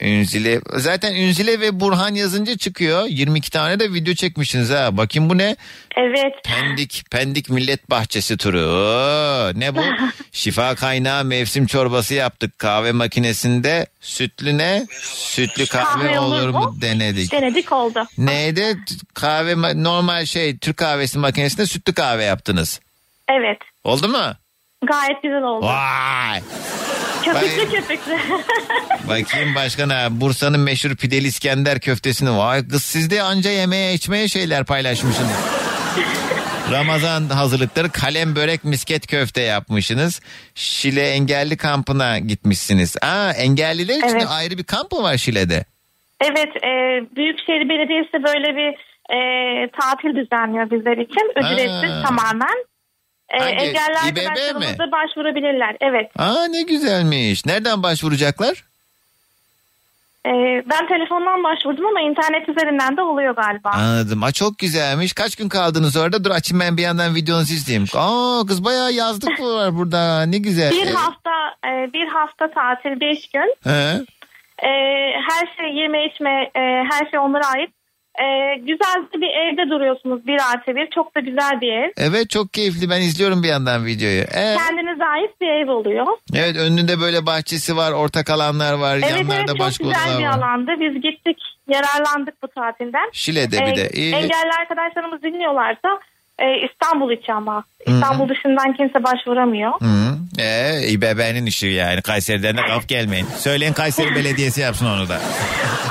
[SPEAKER 1] Ünzile. Zaten Ünzile ve Burhan yazınca çıkıyor. 22 tane de video çekmişsiniz ha. Bakayım bu ne?
[SPEAKER 16] Evet.
[SPEAKER 1] Pendik, Pendik Millet Bahçesi turu. Oo, ne bu? Şifa kaynağı mevsim çorbası yaptık. Kahve makinesinde sütlü ne? Sütlü kahve, olur mu denedik.
[SPEAKER 16] Denedik oldu.
[SPEAKER 1] Neydi? Kahve ma- normal şey Türk kahvesi makinesinde sütlü kahve yaptınız.
[SPEAKER 16] Evet.
[SPEAKER 1] Oldu mu?
[SPEAKER 16] Gayet güzel oldu.
[SPEAKER 1] Vay!
[SPEAKER 16] Köpüklü köpüklü.
[SPEAKER 1] Bakayım başka ne? Bursa'nın meşhur pideli İskender köftesini. Vay kız siz de anca yemeğe içmeye şeyler paylaşmışsınız. Ramazan hazırlıkları kalem börek misket köfte yapmışsınız. Şile engelli kampına gitmişsiniz. Aa engelliler için
[SPEAKER 16] Evet.
[SPEAKER 1] ayrı bir kamp mı var Şile'de?
[SPEAKER 16] evet. E, Büyükşehir Belediyesi böyle bir e, tatil düzenliyor bizler için. Ücretsiz
[SPEAKER 1] Aa.
[SPEAKER 16] tamamen. E,
[SPEAKER 1] Hangi?
[SPEAKER 16] engelli
[SPEAKER 1] İBB mi?
[SPEAKER 16] başvurabilirler. Evet.
[SPEAKER 1] Aa ne güzelmiş. Nereden başvuracaklar?
[SPEAKER 16] E, ben telefondan başvurdum ama internet üzerinden de oluyor galiba.
[SPEAKER 1] Anladım. Aa, çok güzelmiş. Kaç gün kaldınız orada? Dur açayım ben bir yandan videonuzu izleyeyim. Aa kız bayağı yazlık var burada? Ne güzel.
[SPEAKER 16] Bir
[SPEAKER 1] Evet.
[SPEAKER 16] hafta e, bir hafta tatil, beş gün.
[SPEAKER 1] He.
[SPEAKER 16] E, her şey yeme içme, e, her şey onlara ait. E, güzel bir evde duruyorsunuz bir artı bir. Çok da güzel bir ev.
[SPEAKER 1] Evet çok keyifli. Ben izliyorum bir yandan videoyu. Ee,
[SPEAKER 16] Kendinize ait bir ev oluyor.
[SPEAKER 1] evet önünde böyle bahçesi var, ortak alanlar var,
[SPEAKER 16] Evet
[SPEAKER 1] yanlarda
[SPEAKER 16] evet çok
[SPEAKER 1] başka
[SPEAKER 16] güzel bir
[SPEAKER 1] var.
[SPEAKER 16] alandı. Biz gittik, yararlandık bu tatilden.
[SPEAKER 1] Şile'de bir de. İyi.
[SPEAKER 16] Engelli arkadaşlarımız dinliyorlarsa e, İstanbul için ama. İstanbul dışından kimse başvuramıyor.
[SPEAKER 1] Hı. Ee, İBB'nin işi yani. Kayseri'den de kaf gelmeyin. Söyleyin Kayseri Belediyesi yapsın onu da.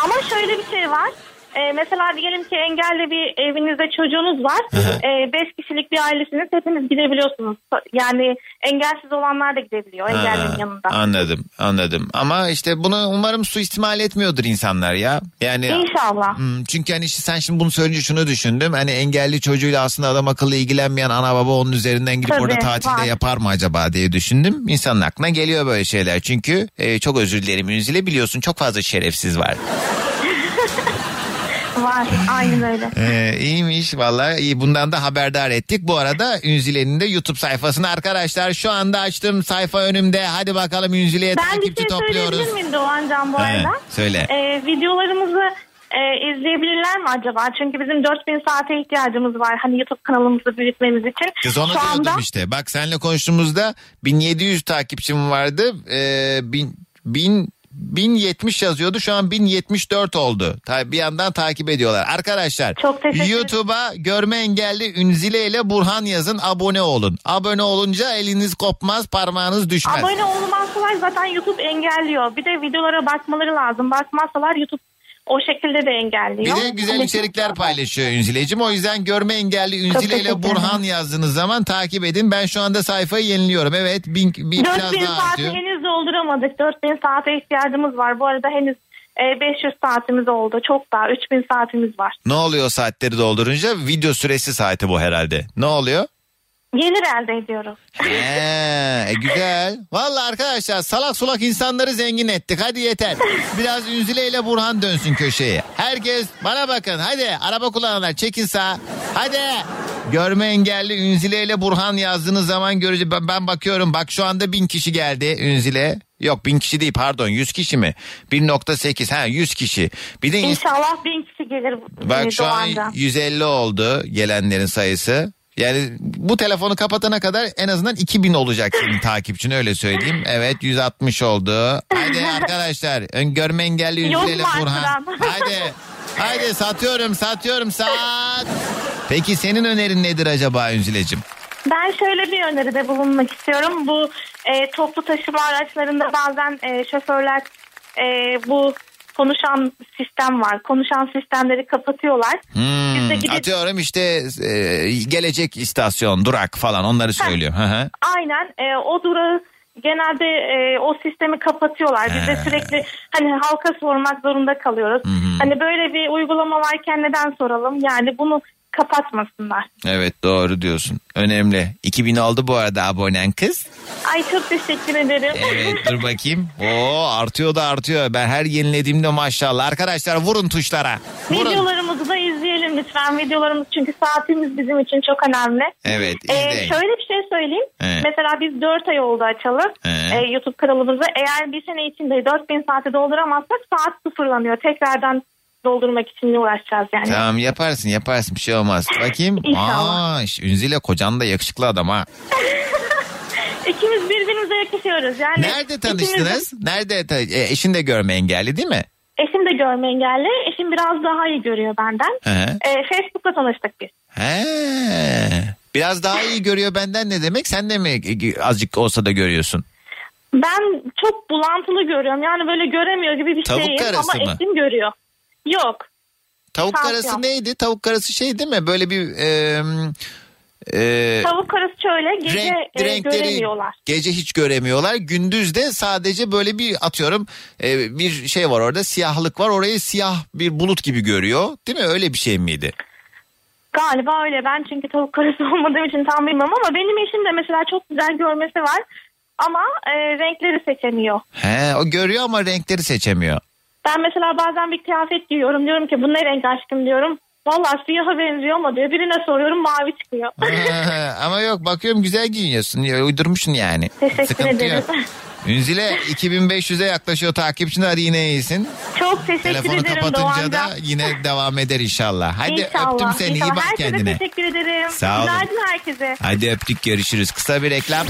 [SPEAKER 16] Ama şöyle bir şey var. E, mesela diyelim ki engelli bir evinizde çocuğunuz var. E, beş kişilik bir ailesiniz hepiniz gidebiliyorsunuz. Yani engelsiz olanlar da gidebiliyor engellinin yanında.
[SPEAKER 1] Anladım anladım ama işte bunu umarım suistimal etmiyordur insanlar ya. Yani
[SPEAKER 16] İnşallah.
[SPEAKER 1] Hmm, çünkü hani işte sen şimdi bunu söyleyince şunu düşündüm. Hani engelli çocuğuyla aslında adam akıllı ilgilenmeyen ana baba onun üzerinden gidip
[SPEAKER 16] Tabii,
[SPEAKER 1] orada tatilde
[SPEAKER 16] var.
[SPEAKER 1] yapar mı acaba diye düşündüm. İnsanın aklına geliyor böyle şeyler. Çünkü e, çok özür dilerim Ünzile biliyorsun çok fazla şerefsiz var.
[SPEAKER 16] Var aynen öyle.
[SPEAKER 1] Ee, iyiymiş vallahi iyi bundan da haberdar ettik. Bu arada Ünzile'nin de YouTube sayfasını arkadaşlar şu anda açtım sayfa önümde. Hadi bakalım Ünzile'ye
[SPEAKER 16] Ben bir
[SPEAKER 1] takipçi
[SPEAKER 16] şey
[SPEAKER 1] topluyoruz.
[SPEAKER 16] söyleyebilir miyim Doğancan bu
[SPEAKER 1] He,
[SPEAKER 16] arada?
[SPEAKER 1] söyle.
[SPEAKER 16] E, videolarımızı e, izleyebilirler mi acaba? Çünkü bizim 4000 saate ihtiyacımız var. Hani YouTube kanalımızı büyütmemiz için.
[SPEAKER 1] Kız onu
[SPEAKER 16] Şu
[SPEAKER 1] diyordum
[SPEAKER 16] anda
[SPEAKER 1] işte. Bak seninle konuştuğumuzda 1700 takipçim vardı. Ee, bin, bin, 1070 yazıyordu şu an 1074 oldu. Bir yandan takip ediyorlar. Arkadaşlar
[SPEAKER 16] Çok.
[SPEAKER 1] YouTube'a görme engelli Ünzile ile Burhan yazın abone olun. Abone olunca eliniz kopmaz parmağınız düşmez.
[SPEAKER 16] abone olmazsalar zaten YouTube engelliyor. Bir de videolara bakmaları lazım. Bakmazsalar YouTube o şekilde de engelliyor.
[SPEAKER 1] Bir de güzel
[SPEAKER 16] Hani-
[SPEAKER 1] içerikler paylaşıyor Ünzile'cim. O yüzden görme engelli Ünzile ile. Burhan yazdığınız zaman takip edin. Ben şu anda sayfayı yeniliyorum. Evet bin, bin, biraz
[SPEAKER 16] 4000
[SPEAKER 1] daha
[SPEAKER 16] saati
[SPEAKER 1] artıyor.
[SPEAKER 16] henüz dolduramadık. 4000 saate ihtiyacımız var. Bu arada henüz e, 500 saatimiz oldu. Çok daha 3000 saatimiz var.
[SPEAKER 1] Ne oluyor saatleri doldurunca? Video süresi saati bu herhalde. Ne oluyor?
[SPEAKER 16] Gelir elde ediyoruz.
[SPEAKER 1] He, e, güzel. Vallahi arkadaşlar salak sulak insanları zengin ettik. Hadi yeter. Biraz Ünzile ile Burhan dönsün köşeye. Herkes bana bakın. Hadi araba kullananlar çekin sağa. Hadi. Görme engelli Ünzile ile Burhan yazdığınız zaman göreceğiz. Ben, ben bakıyorum bak şu anda bin kişi geldi Ünzile. Yok bin kişi değil pardon 100 kişi mi? 1.8 ha 100 kişi. Bir de
[SPEAKER 16] İnşallah 1000 kişi gelir. e,
[SPEAKER 1] Bak şu an
[SPEAKER 16] Doğancan.
[SPEAKER 1] 150 oldu gelenlerin sayısı. Yani bu telefonu kapatana kadar en azından 2000 olacak senin takipçin öyle söyleyeyim. Evet 160 oldu. Hadi arkadaşlar ön görme engelli
[SPEAKER 16] mu
[SPEAKER 1] Burhan. Hadi. Hadi satıyorum satıyorum sat. Peki senin önerin nedir acaba Ünzile'cim?
[SPEAKER 16] Ben şöyle bir öneride bulunmak istiyorum. Bu e, toplu taşıma araçlarında bazen e, şoförler e, bu konuşan sistem var. Konuşan sistemleri kapatıyorlar.
[SPEAKER 1] Hmm,
[SPEAKER 16] Biz de gidip-
[SPEAKER 1] atıyorum işte e, gelecek istasyon durak falan onları söylüyor. Hı hı.
[SPEAKER 16] Aynen e, o durağı genelde e, o sistemi kapatıyorlar. Biz de sürekli hani halka sormak zorunda kalıyoruz. Hani böyle bir uygulama varken neden soralım? Yani bunu kapatmasınlar.
[SPEAKER 1] Evet doğru diyorsun. Önemli. 2000 oldu bu arada abonen kız.
[SPEAKER 16] Ay çok teşekkür ederim.
[SPEAKER 1] Evet dur bakayım. Oo artıyor da artıyor. Ben her yenilediğimde maşallah. Arkadaşlar vurun tuşlara. Vurun.
[SPEAKER 16] Videolarımızı da izleyelim lütfen. Videolarımız çünkü saatimiz bizim için çok önemli.
[SPEAKER 1] Evet
[SPEAKER 16] Ee, şöyle bir şey söyleyeyim.
[SPEAKER 1] Evet.
[SPEAKER 16] Mesela biz 4 ay oldu açalı
[SPEAKER 1] Evet.
[SPEAKER 16] ee, YouTube kanalımızı. Eğer bir sene içinde 4000 saati dolduramazsak saat sıfırlanıyor. Tekrardan doldurmak için uğraşacağız yani.
[SPEAKER 1] Tamam yaparsın yaparsın bir şey olmaz. Bakayım.
[SPEAKER 16] İnşallah.
[SPEAKER 1] Aa, Ünzile kocan da yakışıklı adam ha.
[SPEAKER 16] İkimiz birbirimize yakışıyoruz. Yani
[SPEAKER 1] Nerede
[SPEAKER 16] ikimiz-
[SPEAKER 1] tanıştınız? Nerede? ta- e, eşin de görme engelli değil mi?
[SPEAKER 16] Eşim de görme engelli. Eşim biraz daha iyi görüyor benden. Ee, Facebook'ta tanıştık biz.
[SPEAKER 1] He. Biraz daha iyi görüyor benden ne demek? Sen de mi e, azıcık olsa da görüyorsun?
[SPEAKER 16] Ben çok bulantılı görüyorum. Yani böyle göremiyor gibi bir
[SPEAKER 1] Tavuk
[SPEAKER 16] şeyim ama
[SPEAKER 1] mı?
[SPEAKER 16] eşim görüyor. Yok.
[SPEAKER 1] Tavuk
[SPEAKER 16] Tansiyon.
[SPEAKER 1] karası neydi? Tavuk karası şey değil mi? Böyle bir... E, e,
[SPEAKER 16] Tavuk karası şöyle gece
[SPEAKER 1] renk-
[SPEAKER 16] e,
[SPEAKER 1] renkleri
[SPEAKER 16] göremiyorlar.
[SPEAKER 1] gece hiç göremiyorlar. Gündüz de sadece böyle bir atıyorum e, bir şey var orada siyahlık var. Orayı siyah bir bulut gibi görüyor. Değil mi? Öyle bir şey miydi?
[SPEAKER 16] Galiba öyle. Ben çünkü tavuk karası olmadığım için tam bilmem ama benim eşim de mesela çok güzel görmesi var. Ama e, renkleri seçemiyor.
[SPEAKER 1] He, o görüyor ama renkleri seçemiyor.
[SPEAKER 16] Ben mesela bazen bir kıyafet giyiyorum. Diyorum ki bu ne renk aşkım diyorum. Vallahi siyaha benziyor ama diyor. Birine soruyorum mavi çıkıyor.
[SPEAKER 1] ama yok bakıyorum güzel giyiniyorsun. Uydurmuşsun yani.
[SPEAKER 16] Teşekkür
[SPEAKER 1] Sıkıntı
[SPEAKER 16] ederim.
[SPEAKER 1] yok. Ünzile 2500'e yaklaşıyor takipçin hadi yine iyisin.
[SPEAKER 16] Çok teşekkür
[SPEAKER 1] Telefonu
[SPEAKER 16] ederim
[SPEAKER 1] kapatınca
[SPEAKER 16] Doğancan.
[SPEAKER 1] da yine devam eder inşallah. Hadi
[SPEAKER 16] İnşallah,
[SPEAKER 1] öptüm seni iyi
[SPEAKER 16] inşallah.
[SPEAKER 1] bak
[SPEAKER 16] herkese
[SPEAKER 1] kendine.
[SPEAKER 16] teşekkür ederim.
[SPEAKER 1] Sağ olun.
[SPEAKER 16] Günaydın herkese.
[SPEAKER 1] Hadi öptük görüşürüz. Kısa bir reklam.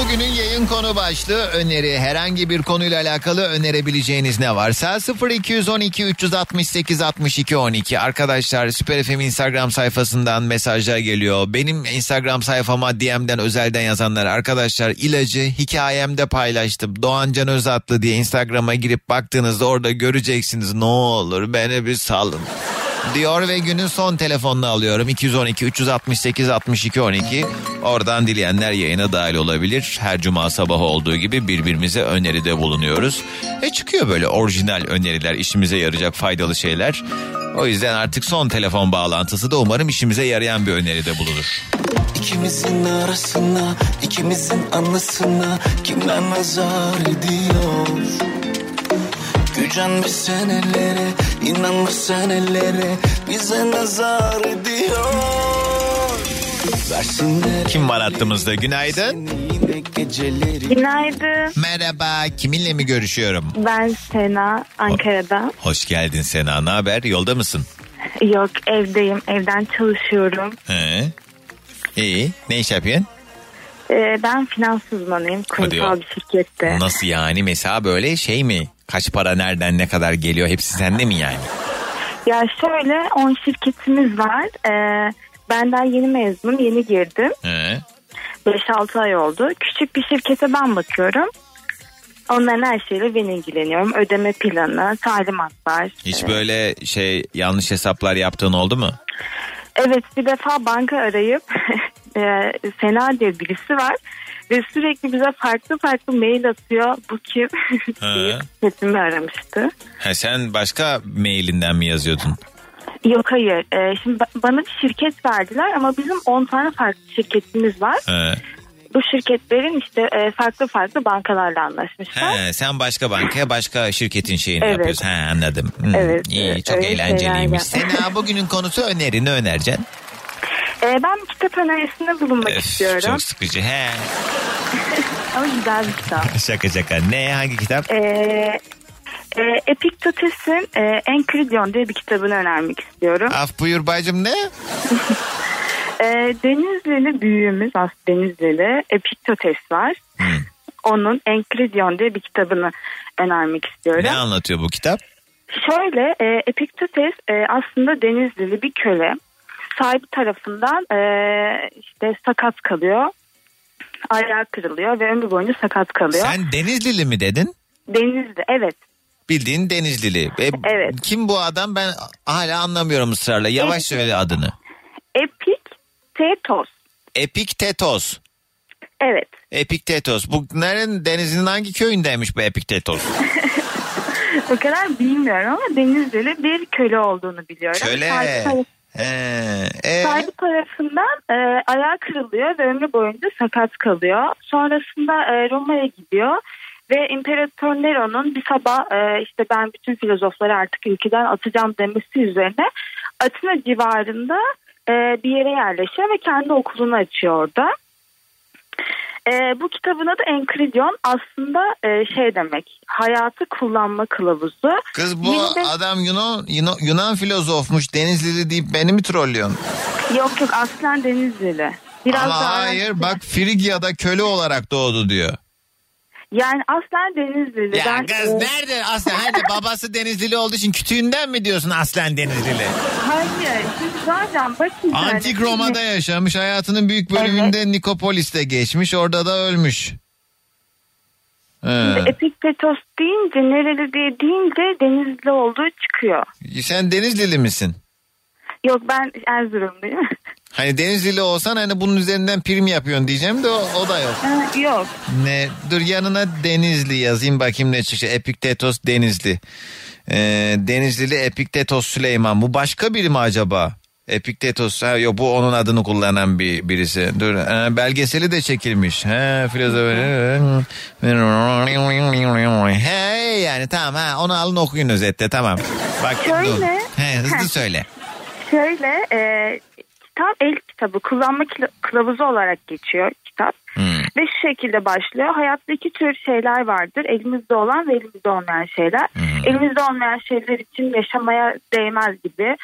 [SPEAKER 1] Bugünün yayın konu başlığı öneri. Herhangi bir konuyla alakalı önerebileceğiniz ne varsa 0212 368 62 12. Arkadaşlar Süper FM Instagram sayfasından mesajlar geliyor. Benim Instagram sayfama DM'den özelden yazanlar arkadaşlar ilacı hikayemde paylaştım. Doğan Can Özatlı diye Instagram'a girip baktığınızda orada göreceksiniz. Ne olur beni bir salın diyor ve günün son telefonunu alıyorum. 212 368 62 12 oradan dileyenler yayına dahil olabilir. Her cuma sabahı olduğu gibi birbirimize öneride bulunuyoruz. E çıkıyor böyle orijinal öneriler işimize yarayacak faydalı şeyler. O yüzden artık son telefon bağlantısı da umarım işimize yarayan bir öneride bulunur.
[SPEAKER 12] İkimizin arasına, ikimizin anlasına kimler nazar ediyor? Gücenme senelere, inanma senelere bize nazar ediyor. Versinler
[SPEAKER 1] Kim var hattımızda günaydın.
[SPEAKER 17] Günaydın.
[SPEAKER 1] Merhaba kiminle mi görüşüyorum?
[SPEAKER 17] Ben Sena Ankara'da.
[SPEAKER 1] Hoş geldin Sena ne haber yolda mısın?
[SPEAKER 17] Yok evdeyim. Evden çalışıyorum.
[SPEAKER 1] He. İyi ne iş yapıyorsun?
[SPEAKER 17] Ee, ben finans uzmanıyım. Kurumsal bir şirkette.
[SPEAKER 1] Nasıl yani mesela böyle şey mi? Kaç para nereden ne kadar geliyor hepsi sende mi yani?
[SPEAKER 17] Ya şöyle 10 şirketimiz var. Ee, benden yeni mezunum. Yeni girdim.
[SPEAKER 1] He.
[SPEAKER 17] 5-6 ay oldu. Küçük bir şirkete ben bakıyorum. Onların her şeyle ben ilgileniyorum. Ödeme planı, talimatlar.
[SPEAKER 1] Hiç böyle şey yanlış hesaplar yaptığın oldu mu?
[SPEAKER 17] Evet bir defa banka arayıp e, Sena diye birisi var ve sürekli bize farklı farklı mail atıyor. Bu kim?
[SPEAKER 1] He.
[SPEAKER 17] Sesimi aramıştı.
[SPEAKER 1] Ha, sen başka mailinden mi yazıyordun?
[SPEAKER 17] Yok hayır. E, şimdi ba- bana bir şirket verdiler ama bizim 10 tane farklı şirketimiz var.
[SPEAKER 1] He.
[SPEAKER 17] Bu şirketlerin işte e, farklı farklı bankalarla anlaşmışlar.
[SPEAKER 1] He, sen başka bankaya başka şirketin şeyini
[SPEAKER 17] Evet.
[SPEAKER 1] yapıyorsun. He, anladım. Hmm,
[SPEAKER 17] Evet,
[SPEAKER 1] İyi çok
[SPEAKER 17] öyle
[SPEAKER 1] eğlenceliymiş.
[SPEAKER 17] şeyler
[SPEAKER 1] Sena bugünün konusu öneri ne önereceksin?
[SPEAKER 17] E, ben kitap önerisinde bulunmak
[SPEAKER 1] Öf,
[SPEAKER 17] istiyorum.
[SPEAKER 1] çok sıkıcı. He.
[SPEAKER 17] Ama güzel bir kitap.
[SPEAKER 1] Şaka şaka. Ne hangi kitap?
[SPEAKER 17] E, e, Epictetes'in e, Enchiridion diye bir kitabını önermek istiyorum.
[SPEAKER 1] Af buyur bacım ne?
[SPEAKER 17] E, Denizlili büyüğümüz aslında Denizlili Epiktetes var. Onun Enchiridion diye bir kitabını önermek istiyorum.
[SPEAKER 1] Ne anlatıyor bu kitap?
[SPEAKER 17] Şöyle e, Epiktetes e, aslında Denizlili bir köle. Sahibi tarafından e, işte sakat kalıyor. Ayağı kırılıyor ve ömrü boyunca sakat kalıyor.
[SPEAKER 1] Sen Denizlili mi dedin?
[SPEAKER 17] Denizli evet.
[SPEAKER 1] Bildiğin Denizlili. E,
[SPEAKER 17] Evet.
[SPEAKER 1] Kim bu adam ben hala anlamıyorum ısrarla. Yavaş söyle adını.
[SPEAKER 17] Epiktetos.
[SPEAKER 1] Epiktetos.
[SPEAKER 17] Evet.
[SPEAKER 1] Epiktetos. Bu nerenin denizinin hangi köyündeymiş bu Epiktetos?
[SPEAKER 17] o kadar bilmiyorum ama Denizli'li bir köle olduğunu biliyorum.
[SPEAKER 1] Köle.
[SPEAKER 17] Sahibi,
[SPEAKER 1] He. E,
[SPEAKER 17] sahibi tarafından e, ayağı kırılıyor ve ömrü boyunca sakat kalıyor. Sonrasında e, Roma'ya gidiyor ve İmparator Nero'nun bir sabah e, işte ben bütün filozofları artık ülkeden atacağım demesi üzerine Atina civarında e, bir yere yerleşiyor ve kendi okulunu açıyor orada. E, bu kitabın adı Enchiridion aslında e, şey demek hayatı kullanma kılavuzu.
[SPEAKER 1] Kız bu
[SPEAKER 17] Yine de-
[SPEAKER 1] adam Yunan, Yunan, Yunan filozofmuş Denizlili deyip beni mi trollüyorsun?
[SPEAKER 17] Yok yok aslen Denizlili. Biraz
[SPEAKER 1] Ama
[SPEAKER 17] daha
[SPEAKER 1] hayır bak Frigya'da köle olarak doğdu diyor.
[SPEAKER 17] Yani aslen Denizlili.
[SPEAKER 1] Ya
[SPEAKER 17] Ben,
[SPEAKER 1] kız
[SPEAKER 17] e,
[SPEAKER 1] nerede aslen? Hadi babası Denizlili olduğu için kütüğünden mi diyorsun aslen Denizlili?
[SPEAKER 17] Hayır. Şimdi zaten bakın.
[SPEAKER 1] Antik Roma'da yaşamış hayatının büyük bölümünde Nikopolis'te geçmiş orada da ölmüş.
[SPEAKER 17] Epiktetos deyince nereli diye deyince Denizli olduğu çıkıyor.
[SPEAKER 1] Sen Denizlili misin?
[SPEAKER 17] Yok ben Erzurumluyum.
[SPEAKER 1] Hani Denizlili olsan hani bunun üzerinden prim yapıyorsun diyeceğim de o, o da yok.
[SPEAKER 17] Ha, Yok.
[SPEAKER 1] Ne dur yanına Denizli yazayım bakayım ne çıkacak. Epiktetos Denizli. Ee, Denizlili Epiktetos Süleyman. Bu başka biri mi acaba? Epiktetos. Ha, yok bu onun adını kullanan bir birisi. Dur ee, belgeseli de çekilmiş. He filozof. He yani tamam ha onu alın okuyun özette tamam. Bak dur.
[SPEAKER 17] Şöyle.
[SPEAKER 1] He hızlı söyle.
[SPEAKER 17] Şöyle e, kitap el kitabı kullanma kıla- kılavuzu olarak geçiyor kitap. Ve şu şekilde başlıyor. Hayatta iki tür şeyler vardır. Elimizde olan ve elimizde olmayan şeyler. Elimizde olmayan şeyler için yaşamaya değmez gibi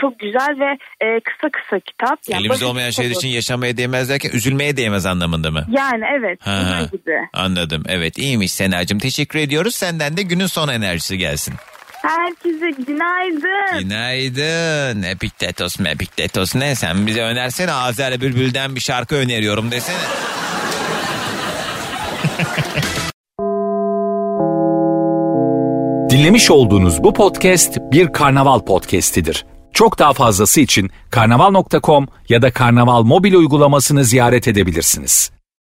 [SPEAKER 17] çok güzel ve e, kısa kısa kitap. Yani
[SPEAKER 1] Elimizde olmayan şeyler için yaşamaya değmez derken üzülmeye değmez anlamında mı?
[SPEAKER 17] Yani evet.
[SPEAKER 1] Ha,
[SPEAKER 17] gibi.
[SPEAKER 1] Anladım. Evet iyiymiş Sena'cığım. Teşekkür ediyoruz. Senden de günün son enerjisi gelsin.
[SPEAKER 17] Herkese günaydın.
[SPEAKER 1] Günaydın. Epiktetos mepiktetos ne? Sen bize önersene Azer Bülbül'den bir şarkı öneriyorum desene.
[SPEAKER 18] Dinlemiş olduğunuz bu podcast bir karnaval podcastidir. Çok daha fazlası için karnaval.com ya da karnaval mobil uygulamasını ziyaret edebilirsiniz.